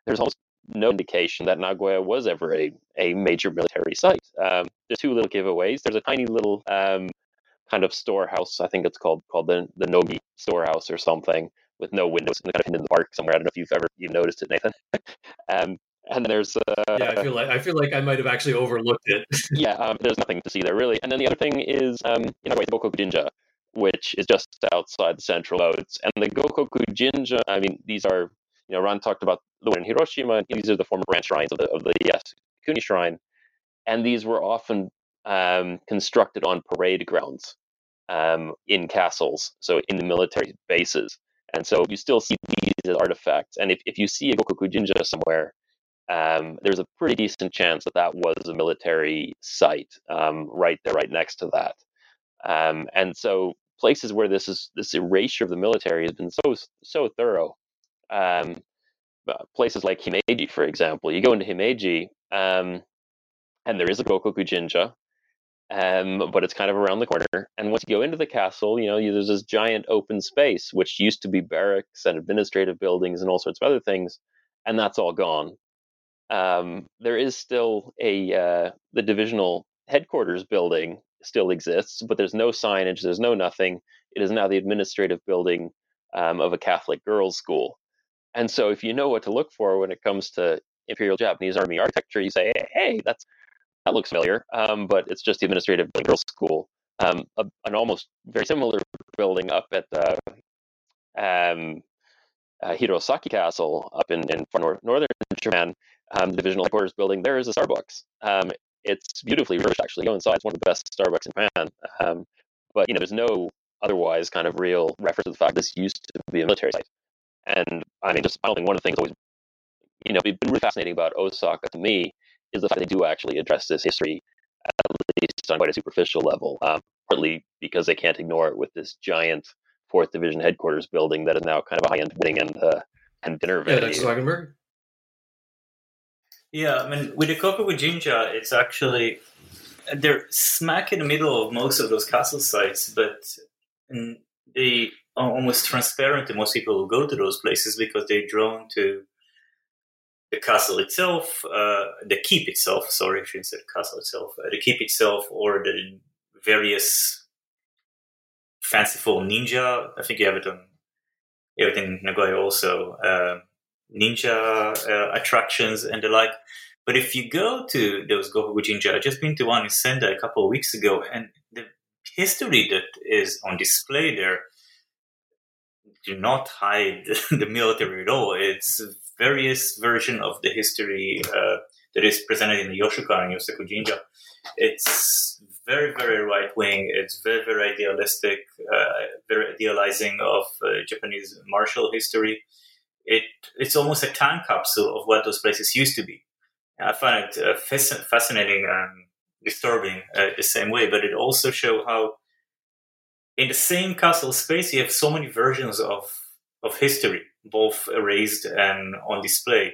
there's almost no indication that Nagoya was ever a, a major military site. Um, there's two little giveaways. There's a tiny little um, kind of storehouse. I think it's called called the the Nogi storehouse or something with no windows and kind of hidden in the park somewhere. I don't know if you've ever you noticed it, Nathan. [laughs] um, and there's uh, yeah, I feel like I feel like I might have actually overlooked it. [laughs] yeah, um, there's nothing to see there really. And then the other thing is um, you know the Gokoku Jinja, which is just outside the central roads. And the Gokoku Jinja, I mean, these are you know, Ran talked about the one in Hiroshima. And These are the former branch shrines of the of the Yasukuni Shrine, and these were often um, constructed on parade grounds um, in castles, so in the military bases. And so you still see these as artifacts. And if, if you see a Gokoku Jinja somewhere, um, there's a pretty decent chance that that was a military site um, right there, right next to that. Um, and so places where this is this erasure of the military has been so so thorough um, uh, places like Himeji, for example. You go into Himeji, um, and there is a Gokoku Jinja, um, but it's kind of around the corner. And once you go into the castle, you know, you, there's this giant open space, which used to be barracks and administrative buildings and all sorts of other things, and that's all gone. Um, there is still a uh, the divisional headquarters building still exists, but there's no signage, there's no nothing. it is now the administrative building um, of a Catholic girls' school. And so, if you know what to look for when it comes to Imperial Japanese Army architecture, you say, "Hey, that's that looks familiar," um, but it's just the administrative girls' school. Um, a, an almost very similar building up at the um, uh, Hirosaki Castle up in, in far northern Japan, um, the divisional headquarters building, there is a Starbucks. Um, it's beautifully refurbished, actually. Go inside; it's one of the best Starbucks in Japan. Um, but you know, there's no otherwise kind of real reference to the fact this used to be a military site. And I mean, just I don't think one of the things always, you know, been really fascinating about Osaka to me is the fact they do actually address this history at least on quite a superficial level. Um, partly because they can't ignore it with this giant Fourth Division headquarters building that is now kind of a high-end wedding and uh, and dinner venue. Yeah, Dr. Zwigenberg. Yeah, I mean, with the Gokoku Jinja, it's actually they're smack in the middle of most of those castle sites, but they are almost transparent to most people who go to those places because they're drawn to the castle itself, uh, the keep itself. Sorry, I shouldn't say castle itself. Uh, the keep itself, or the various fanciful ninja. I think you have it on it in Nagoya also. Uh, ninja uh, attractions and the like. But if you go to those Gokoku Jinja, I've just been to one in Sendai a couple of weeks ago, and the history that is on display there do not hide [laughs] the military at all. It's various version of the history uh, that is presented in the Yushukan and Yasukuni Jinja. It's very, very right wing. It's very, very idealistic, uh, very idealizing of uh, Japanese martial history. It it's almost a time capsule of what those places used to be. I find it uh, fascinating and disturbing uh, the same way, but it also shows how in the same castle space you have so many versions of of history, both erased and on display,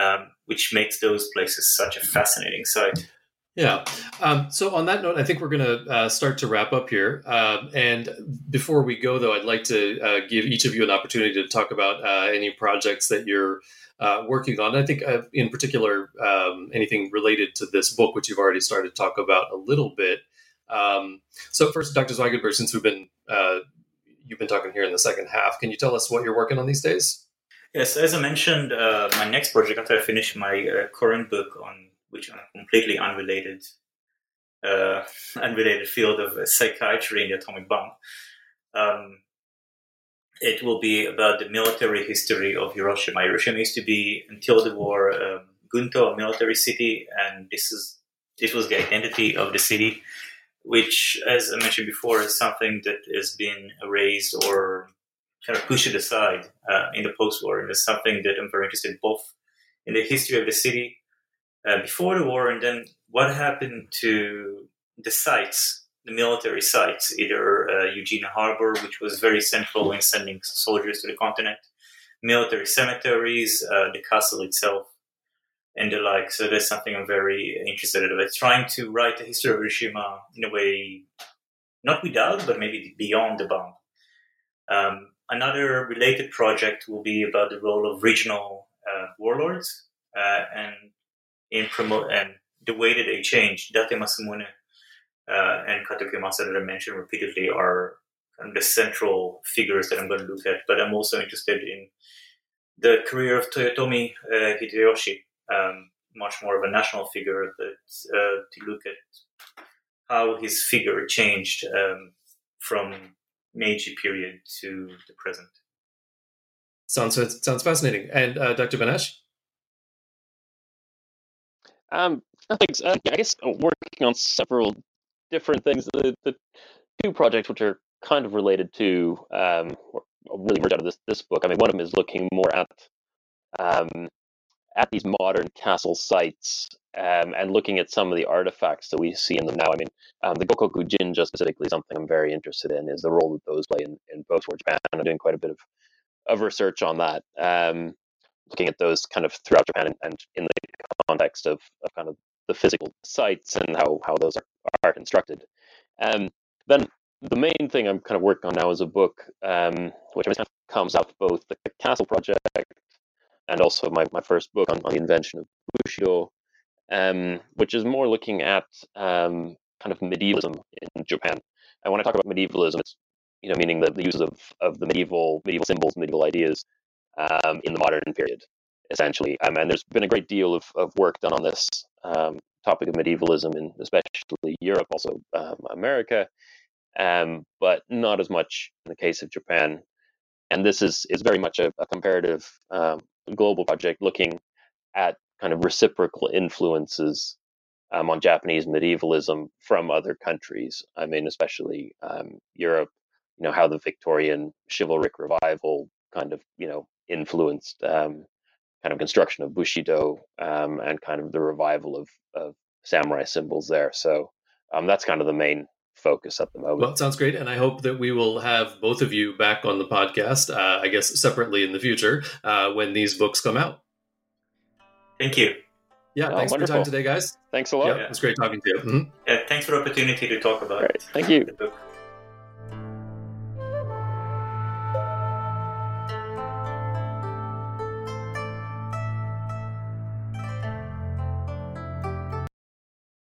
um, which makes those places such a fascinating site. Yeah. Um, so on that note, I think we're going to uh, start to wrap up here. Uh, and before we go, though, I'd like to uh, give each of you an opportunity to talk about uh, any projects that you're uh, working on. I think, uh, in particular, um, anything related to this book, which you've already started to talk about a little bit. Um, so, first, Dr. Zwigenberg, since we've been you've been talking here in the second half, can you tell us what you're working on these days? Yes, as I mentioned, my next project after I finish my current book on which are completely unrelated, uh, [laughs] unrelated field of psychiatry and the atomic bomb. Um, it will be about the military history of Hiroshima. Hiroshima used to be, until the war, um, Gunto, a military city, and this is this was the identity of the city, which, as I mentioned before, is something that has been erased or kind of pushed aside uh, in the post-war, and it's something that I'm very interested in both in the history of the city uh, before the war, and then what happened to the sites, the military sites, either uh, Ujina Harbor, which was very central in sending soldiers to the continent, military cemeteries, uh, the castle itself, and the like. So that's something I'm very interested in. It's trying to write the history of Hiroshima in a way, not without, but maybe beyond the bomb. Um, another related project will be about the role of regional uh, warlords uh, and in promote and the way that they change. Date Masamune uh, and Kato Kiyomasa that I mentioned repeatedly are kind of the central figures that I'm going to look at. But I'm also interested in the career of Toyotomi uh, Hideyoshi, um, much more of a national figure, but uh, to look at how his figure changed um, from Meiji period to the present. Sounds sounds fascinating. And uh, Dr. Benesch? Um, thanks. Uh, I guess uh, working on several different things. The, the two projects which are kind of related to um, really merge out of this this book. I mean, one of them is looking more at um, at these modern castle sites um, and looking at some of the artifacts that we see in them now. I mean, um, the Gokoku Jinja specifically, something I'm very interested in is the role that those play in, in post-war Japan. I'm doing quite a bit of, of research on that. Um, looking at those kind of throughout Japan and, and in the context of, of kind of the physical sites and how, how those are, are constructed. Um, then the main thing I'm kind of working on now is a book, um, which comes out both the Castle Project and also my, my first book on, on the invention of Bushido, um, which is more looking at um, kind of medievalism in Japan. And when I talk about medievalism, it's you know, meaning the, the use of, of the medieval medieval symbols, medieval ideas um, in the modern period, essentially. Um, and there's been a great deal of, of work done on this um, topic of medievalism in especially Europe, also um, America, um, but not as much in the case of Japan. And this is is very much a, a comparative global project looking at kind of reciprocal influences um, on Japanese medievalism from other countries. I mean, especially um, Europe. You know how the Victorian chivalric revival kind of you know influenced um, kind of construction of Bushido um, and kind of the revival of, of samurai symbols there. So um, that's kind of the main focus at the moment. Well, it sounds great, and I hope that we will have both of you back on the podcast. Uh, I guess separately in the future uh, when these books come out. Thank you. Yeah, oh, thanks wonderful. for your time today, guys. Thanks a lot. Yeah, it's great talking to you. Mm-hmm. Yeah, thanks for the opportunity to talk about Great. Thank you. the book.